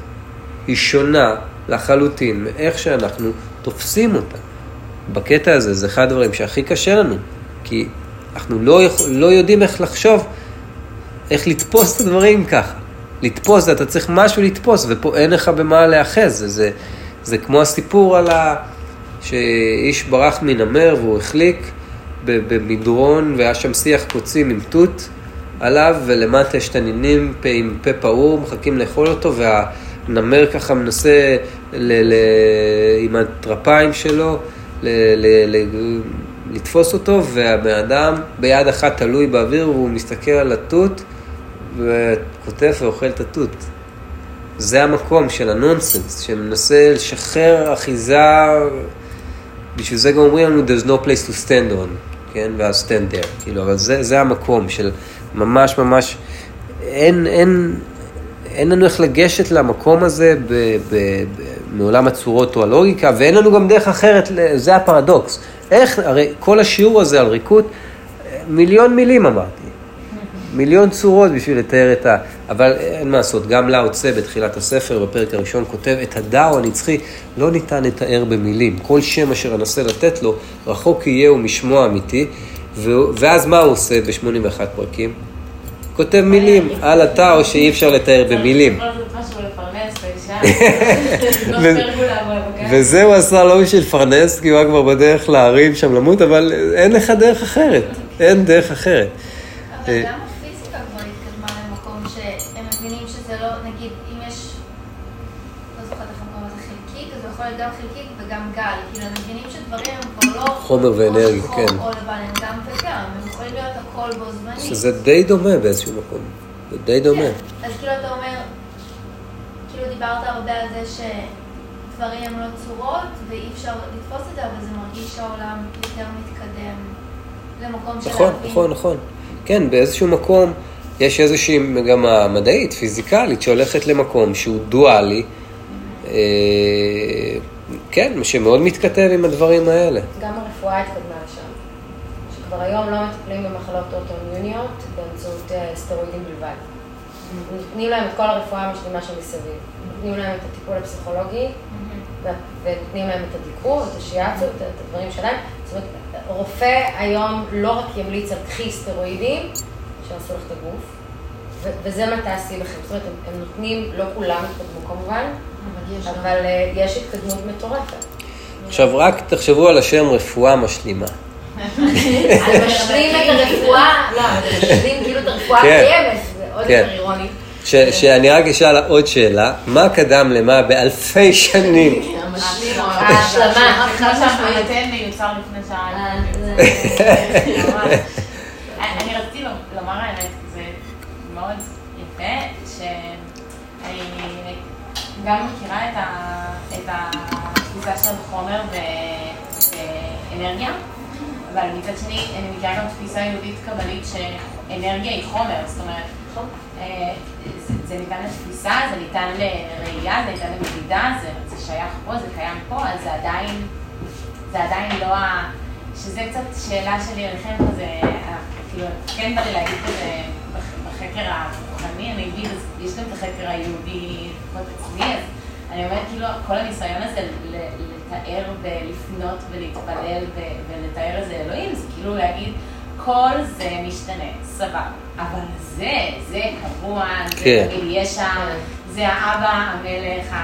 A: היא שונה לחלוטין מאיך שאנחנו תופסים אותה. בקטע הזה זה אחד הדברים שהכי קשה לנו, כי אנחנו לא, יכול, לא יודעים איך לחשוב, איך לתפוס את הדברים ככה. לתפוס, אתה צריך משהו לתפוס, ופה אין לך במה להיאחז. זה, זה, זה כמו הסיפור על ה... שאיש ברח מנמר והוא החליק במדרון, והיה שם שיח קוצים עם תות עליו, ולמטה יש תנינים עם פה פעור, מחכים לאכול אותו, וה... נמר ככה מנסה ל, ל, עם הטרפיים שלו ל, ל, ל, לתפוס אותו, והבן אדם ביד אחת תלוי באוויר והוא מסתכל על התות וכותב ואוכל את התות. זה המקום של הנונסנס, שמנסה לשחרר אחיזה, בשביל זה גם אומרים לנו, there's no place to stand on, כן, ואז stand there, כאילו, אבל זה, זה המקום של ממש ממש, אין, אין, אין לנו איך לגשת למקום הזה ב, ב, ב, מעולם הצורות או הלוגיקה, ואין לנו גם דרך אחרת, זה הפרדוקס. איך, הרי כל השיעור הזה על ריקות, מיליון מילים אמרתי. מיליון צורות בשביל לתאר את ה... אבל אין מה לעשות, גם לאו צה בתחילת הספר, בפרק הראשון, כותב, את הדאו הנצחי לא ניתן לתאר במילים. כל שם אשר אנסה לתת לו, רחוק יהיה ומשמו אמיתי. ואז מה הוא עושה ב-81 פרקים? כותב מילים על הטאו שאי אפשר לתאר במילים. וזה הוא עשה לא בשביל לפרנס, כי הוא היה כבר בדרך להרים שם למות, אבל אין לך דרך אחרת, אין דרך אחרת.
B: אבל אה, גם הפיזיקה כבר התקדמה למקום שהם מבינים שזה לא, נגיד, אם יש, לא זוכרת איך המקום הזה חלקיק, אז יכול להיות גם חלקיק וגם גל, כאילו הם מבינים שדברים הם כבר לא...
A: חומר ואנרגיה, כן.
B: או לבן, הם גם וגם, הם יכולים להיות הכל בו זמנית.
A: שזה די דומה באיזשהו מקום, זה די דומה. כן,
B: אז כאילו אתה אומר, כאילו דיברת הרבה על זה שדברים הם לא צורות ואי אפשר לתפוס את זה, אבל זה מרגיש שהעולם יותר מתקדם למקום של
A: נכון, נכון, נכון. כן, באיזשהו מקום יש איזושהי מגמה מדעית, פיזיקלית, שהולכת למקום שהוא דואלי. אה, כן, שמאוד מתכתב עם הדברים האלה.
C: גם הרפואה התקדמה שכבר היום לא מטפלים במחלות אוטואימיוניות באמצעות אה, סטרואידים בלבד. נותנים להם את כל הרפואה המשלימה שמסביב. נותנים להם את הטיפול הפסיכולוגי, ונותנים להם את הדיקור, את השיאצו, את הדברים שלהם. זאת אומרת, רופא היום לא רק ימליץ על קחי סטרואידים, שעשו לך את הגוף, וזה מה תעשי לכם. זאת אומרת, הם נותנים, לא כולם התקדמו כמובן, אבל אה, יש התקדמות מטורפת.
A: עכשיו רק תחשבו על השם רפואה משלימה.
C: משלים את הרפואה, לא, משלים כאילו את הרפואה כן. הקיימת, זה עוד כן. יותר אירוני.
A: שאני רק אשאל עוד שאלה, מה קדם למה באלפי שנים? <laughs>
C: ההשלמה.
D: מיוצר לפני שעה. אני רציתי לומר האמת, זה מאוד יפה, שאני גם מכירה את התפיסה של חומר ואנרגיה. אבל מצד שני, אני מכירה גם תפיסה יהודית קבלית שאנרגיה היא חומר, זאת אומרת, נכון. אה, זה, זה ניתן לתפיסה, זה ניתן לראייה, זה ניתן למדידה, זה, זה שייך פה, זה קיים פה, אז זה עדיין, זה עדיין לא ה... שזה קצת שאלה שלי אליכם כזה, אה, כאילו, כן בא לי להגיד כזה בחקר הרוחני, אני אגיד, יש גם את החקר היהודי, לפחות אצלי, אז אני אומרת, כאילו, כל הניסיון הזה לתאר ולפנות ולהתפלל ולתאר איזה אלוהים, זה כאילו להגיד, כל זה משתנה, סבבה. אבל זה, זה קבוע, זה כן. תמיד יש שם, זה האבא, המלך,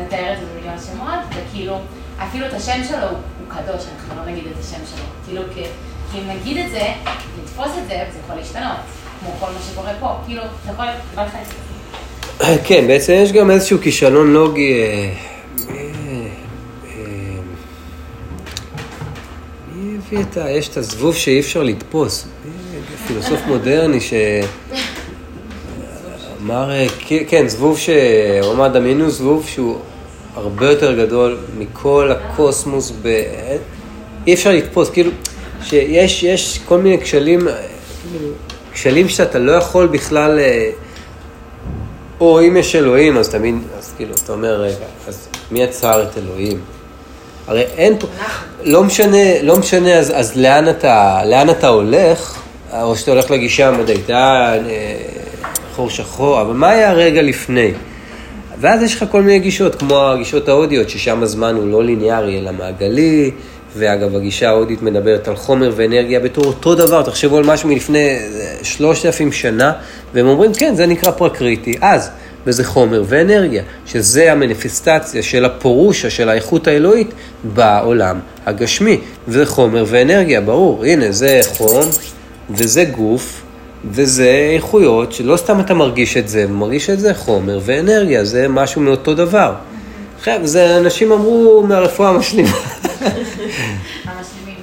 D: נתאר את זה במיליון שמות, וכאילו, אפילו את השם שלו הוא, הוא קדוש, אנחנו לא נגיד את השם שלו. כאילו, אם נגיד את זה, לתפוס את זה, זה יכול להשתנות, כמו כל מה שקורה פה. כאילו, אתה יכול,
A: כן, בעצם יש גם איזשהו כישלון לוגי. הביא את ה... יש את הזבוב שאי אפשר לתפוס. אה, פילוסוף מודרני ש... אמר, אה, כן, זבוב ש... הוא אמר, דמיינו זבוב שהוא הרבה יותר גדול מכל הקוסמוס ב... אי אפשר לתפוס, כאילו, שיש יש כל מיני כשלים, אה, כאילו, כשלים שאתה לא יכול בכלל... או אם יש אלוהים, אז תמיד, אז כאילו, אתה אומר, רגע, אז מי יצר את אלוהים? הרי אין פה, לא משנה, לא משנה, אז, אז לאן, אתה, לאן אתה הולך, או שאתה הולך לגישה המדעית, אה, חור שחור, אבל מה היה הרגע לפני? ואז יש לך כל מיני גישות, כמו הגישות ההודיות, ששם הזמן הוא לא ליניארי, אלא מעגלי, ואגב, הגישה ההודית מדברת על חומר ואנרגיה בתור אותו דבר, תחשבו על משהו מלפני שלושת אלפים שנה, והם אומרים, כן, זה נקרא פרקריטי, אז, וזה חומר ואנרגיה, שזה המניפיסטציה של הפורושה, של האיכות האלוהית בעולם הגשמי, וזה חומר ואנרגיה, ברור, הנה, זה חום, וזה גוף, וזה איכויות שלא סתם אתה מרגיש את זה, מרגיש את זה חומר ואנרגיה, זה משהו מאותו דבר. חבר'ה, זה אנשים אמרו מהרפואה המשלימה. <laughs> <laughs>
D: המשלימים.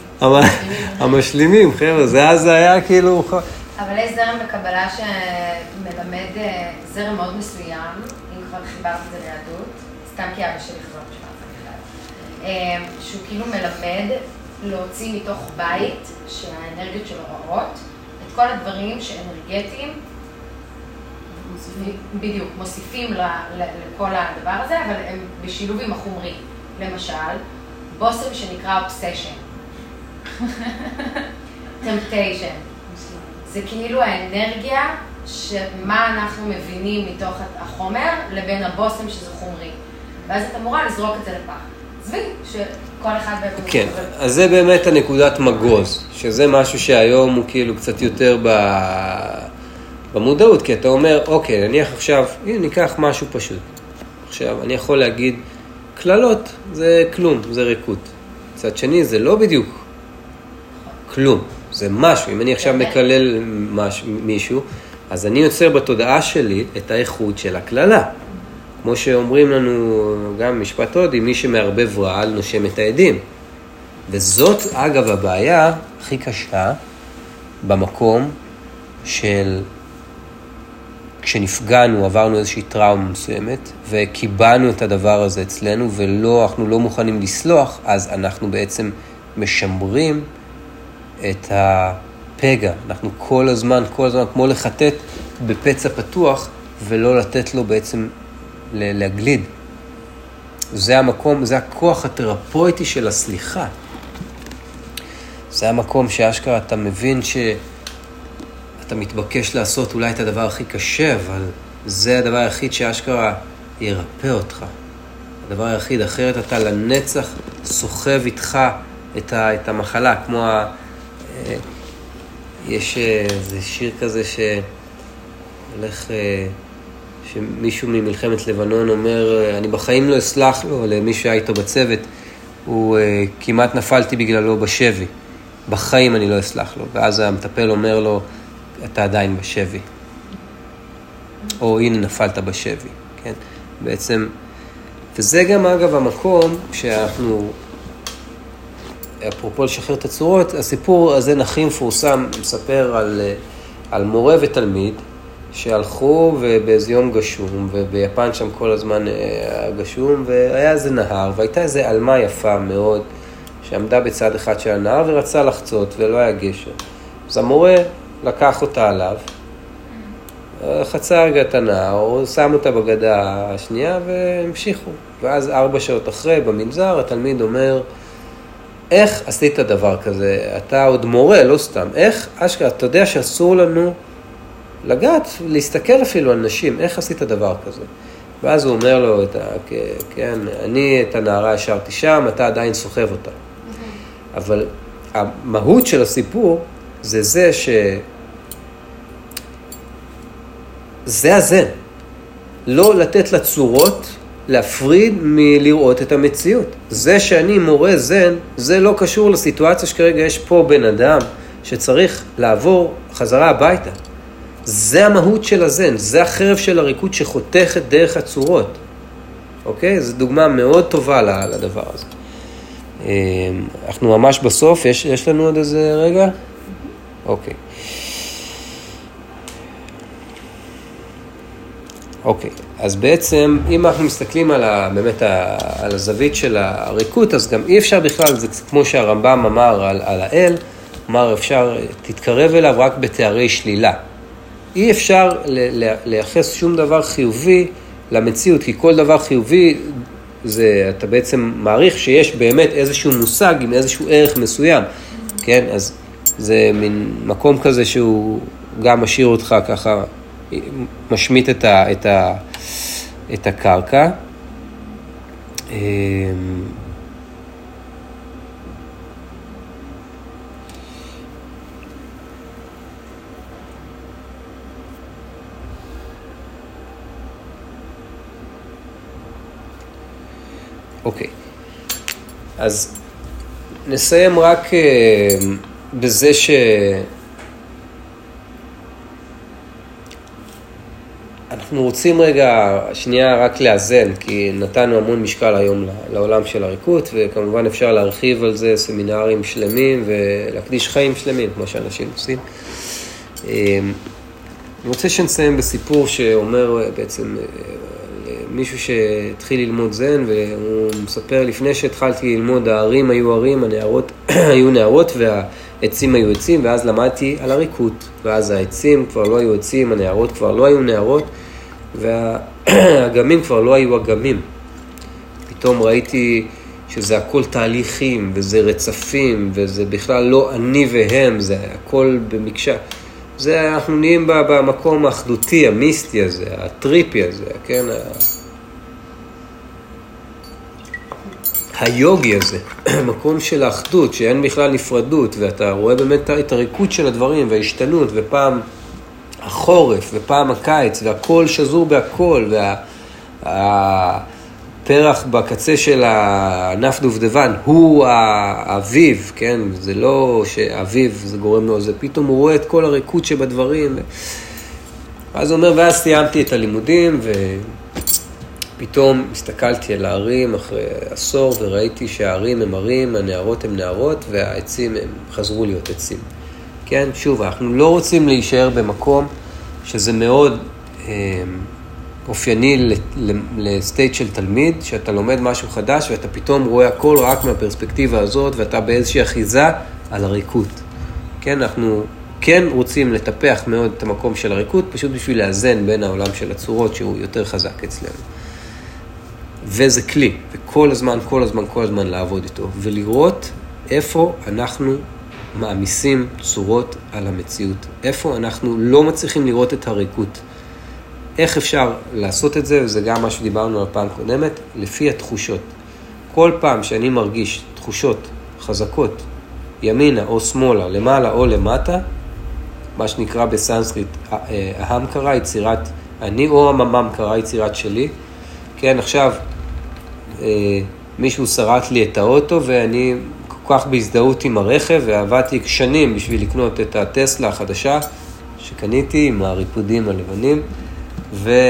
A: המשלימים, חבר'ה, זה אז היה כאילו...
C: אבל יש זרם בקבלה שמלמד אה, זרם מאוד מסוים, אם כבר חיברת את זה ליהדות, סתם כי אבא שלי חזר בשביל בכלל, אה, שהוא כאילו מלמד להוציא מתוך בית שהאנרגיות שלו רעות, את כל הדברים שאנרגטיים, בדיוק, מוסיפים ל- ל- לכל הדבר הזה, אבל הם בשילוב עם החומרי. למשל, בושם שנקרא אובסשן. טמפטיישן. <laughs> זה כאילו האנרגיה, שמה אנחנו מבינים מתוך החומר, לבין הבושם שזה חומרי. ואז את אמורה לזרוק את זה לפח. עזבי, שכל אחד בעצם...
A: כן, אז זה באמת הנקודת מגוז, שזה משהו שהיום הוא כאילו קצת יותר ב... במודעות, כי אתה אומר, אוקיי, נניח עכשיו, הנה ניקח משהו פשוט. עכשיו, אני יכול להגיד, קללות זה כלום, זה ריקות. מצד שני, זה לא בדיוק כלום, זה משהו. אם אני עכשיו. מקלל מש... מישהו, אז אני יוצר בתודעה שלי את האיכות של הקללה. כמו שאומרים לנו גם משפט הודי, מי שמערבב רעל נושם את העדים. וזאת, אגב, הבעיה הכי קשה במקום של כשנפגענו, עברנו איזושהי טראומה מסוימת, וקיבענו את הדבר הזה אצלנו, ולא, אנחנו לא מוכנים לסלוח, אז אנחנו בעצם משמרים את הפגע. אנחנו כל הזמן, כל הזמן, כמו לחטט בפצע פתוח, ולא לתת לו בעצם להגליד. זה המקום, זה הכוח התרפויטי של הסליחה. זה המקום שאשכרה אתה מבין שאתה מתבקש לעשות אולי את הדבר הכי קשה, אבל זה הדבר היחיד שאשכרה ירפא אותך. הדבר היחיד, אחרת אתה לנצח סוחב איתך את, ה, את המחלה, כמו יש אה, איזה שיר כזה שהולך... אה, שמישהו ממלחמת לבנון אומר, אה, אני בחיים לא אסלח לו, למי שהיה איתו בצוות, הוא כמעט נפלתי בגללו בשבי. בחיים אני לא אסלח לו. ואז המטפל אומר לו, אתה עדיין בשבי. או הנה נפלת בשבי, כן? בעצם, וזה גם אגב המקום שאנחנו, אפרופו לשחרר את הצורות, הסיפור הזה הכי מפורסם, מספר על, אה, על מורה ותלמיד שהלכו ובאיזה יום גשום, וביפן שם כל הזמן אה, היה גשום, והיה איזה נהר, והייתה איזה עלמה יפה מאוד, שעמדה בצד אחד של הנהר ורצה לחצות, ולא היה גשר. אז המורה לקח אותה עליו, חצה רגע את הנהר, הוא שם אותה בגדה השנייה והמשיכו. ואז ארבע שעות אחרי, במנזר, התלמיד אומר, איך עשית דבר כזה? אתה עוד מורה, לא סתם. איך, אשכרה, אתה יודע שאסור לנו לגעת, להסתכל אפילו על נשים, איך עשית דבר כזה? ואז הוא אומר לו, את ה, כן, אני את הנערה השארתי שם, אתה עדיין סוחב אותה. אבל המהות של הסיפור זה זה ש... זה הזן. לא לתת לצורות להפריד מלראות את המציאות. זה שאני מורה זן, זה לא קשור לסיטואציה שכרגע יש פה בן אדם שצריך לעבור חזרה הביתה. זה המהות של הזן, זה החרב של הריקוד שחותכת דרך הצורות. אוקיי? זו דוגמה מאוד טובה לדבר הזה. אה, אנחנו ממש בסוף, יש, יש לנו עוד איזה רגע? אוקיי. אוקיי, אז בעצם, אם אנחנו מסתכלים על ה, באמת ה, על הזווית של הריקות, אז גם אי אפשר בכלל, זה כמו שהרמב"ם אמר על, על האל, אמר אפשר, תתקרב אליו רק בתארי שלילה. אי אפשר לייחס שום דבר חיובי למציאות, כי כל דבר חיובי, זה, אתה בעצם מעריך שיש באמת איזשהו מושג עם איזשהו ערך מסוים, כן? אז זה מין מקום כזה שהוא גם משאיר אותך ככה משמיט את, ה, את, ה, את הקרקע. אמ, אוקיי, אז נסיים רק אמ, בזה ש... אנחנו רוצים רגע, שנייה רק לאזן, כי נתנו המון משקל היום לעולם של הריקות, וכמובן אפשר להרחיב על זה סמינרים שלמים ולהקדיש חיים שלמים, כמו שאנשים עושים. אמ, אני רוצה שנסיים בסיפור שאומר בעצם אה, מישהו שהתחיל ללמוד זן, והוא מספר, לפני שהתחלתי ללמוד, הערים היו ערים, הנערות <coughs> היו נערות, והעצים היו עצים, ואז למדתי על הריקות. ואז העצים כבר לא היו עצים, הנערות כבר לא היו נערות, והאגמים <clears throat> כבר לא היו אגמים. פתאום ראיתי שזה הכל תהליכים, וזה רצפים, וזה בכלל לא אני והם, זה הכל במקשה. זה, אנחנו נהיים במקום האחדותי, המיסטי הזה, הטריפי הזה, כן? היוגי הזה, <clears throat> מקום של האחדות, שאין בכלל נפרדות, ואתה רואה באמת את הריקוד של הדברים וההשתנות, ופעם החורף ופעם הקיץ, והכל שזור בהכל, והפרח בקצה של הענף דובדבן הוא האביב, כן? זה לא שאביב זה גורם לו, זה פתאום הוא רואה את כל הריקוד שבדברים. ואז הוא אומר, ואז סיימתי את הלימודים, ופתאום הסתכלתי על הערים אחרי עשור, וראיתי שהערים הם ערים, הנערות הם נערות, והעצים הם חזרו להיות עצים. כן, שוב, אנחנו לא רוצים להישאר במקום שזה מאוד אה, אופייני לסטייט של תלמיד, שאתה לומד משהו חדש ואתה פתאום רואה הכל רק מהפרספקטיבה הזאת ואתה באיזושהי אחיזה על הריקות. כן, אנחנו כן רוצים לטפח מאוד את המקום של הריקות, פשוט בשביל לאזן בין העולם של הצורות שהוא יותר חזק אצלנו. וזה כלי, וכל הזמן, כל הזמן, כל הזמן לעבוד איתו, ולראות איפה אנחנו מעמיסים צורות על המציאות. איפה אנחנו לא מצליחים לראות את הריקות. איך אפשר לעשות את זה, וזה גם מה שדיברנו על פעם קודמת, לפי התחושות. כל פעם שאני מרגיש תחושות חזקות, ימינה או שמאלה, למעלה או למטה, מה שנקרא בסנסקריט, ההמקרה, יצירת אני, או הממקרה, יצירת שלי. כן, עכשיו אה, מישהו שרט לי את האוטו ואני כך בהזדהות עם הרכב, ועבדתי שנים בשביל לקנות את הטסלה החדשה שקניתי עם הריפודים הלבנים, ואני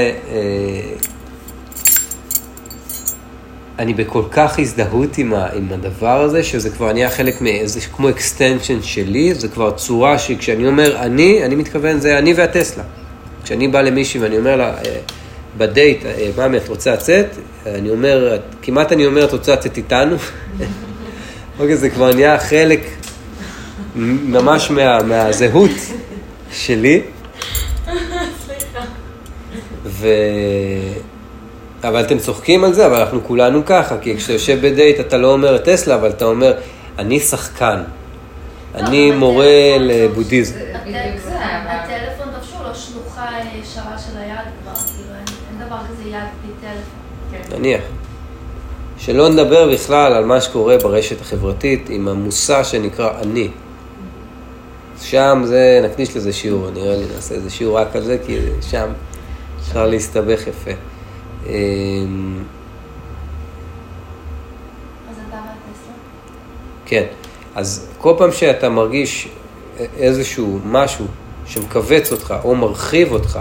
A: אה, בכל כך הזדהות עם, הדבר הזה, שזה כבר נהיה חלק מאיזה, כמו extension שלי, זה כבר צורה שכשאני אומר אני, אני מתכוון זה אני והטסלה. כשאני בא למישהי ואני אומר לה, אה, בדייט, אה, ממי, את רוצה לצאת? אני אומר, כמעט אני אומר, את רוצה לצאת איתנו? <laughs> אוקיי, זה כבר נהיה חלק ממש מה, מהזהות שלי. ו... אבל אתם צוחקים על זה, אבל אנחנו כולנו ככה, כי כשאתה יושב בדייט אתה לא אומר טסלה, אבל אתה אומר, אני שחקן, אני
B: לא,
A: מורה לבודהיזם.
B: הטלפון תפשו לו שלוחה ישרה של היד כבר, כאילו אין דבר כזה יד בלי טלפון.
A: נניח. שלא נדבר בכלל על מה שקורה ברשת החברתית עם המושא שנקרא אני. שם זה, נקדיש לזה שיעור, נראה לי נעשה איזה שיעור רק על זה, כי שם אפשר להסתבך יפה.
B: אמ?
A: כן, אז כל פעם שאתה מרגיש איזשהו משהו שמכווץ אותך או מרחיב אותך,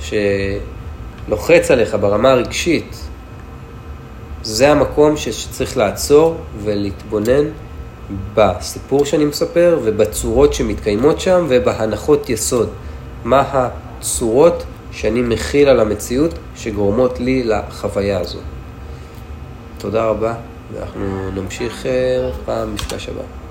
A: שלוחץ עליך ברמה הרגשית, זה המקום שצריך לעצור ולהתבונן בסיפור שאני מספר ובצורות שמתקיימות שם ובהנחות יסוד. מה הצורות שאני מכיל על המציאות שגורמות לי לחוויה הזו. תודה רבה, ואנחנו נמשיך אה, פעם מפגש הבא.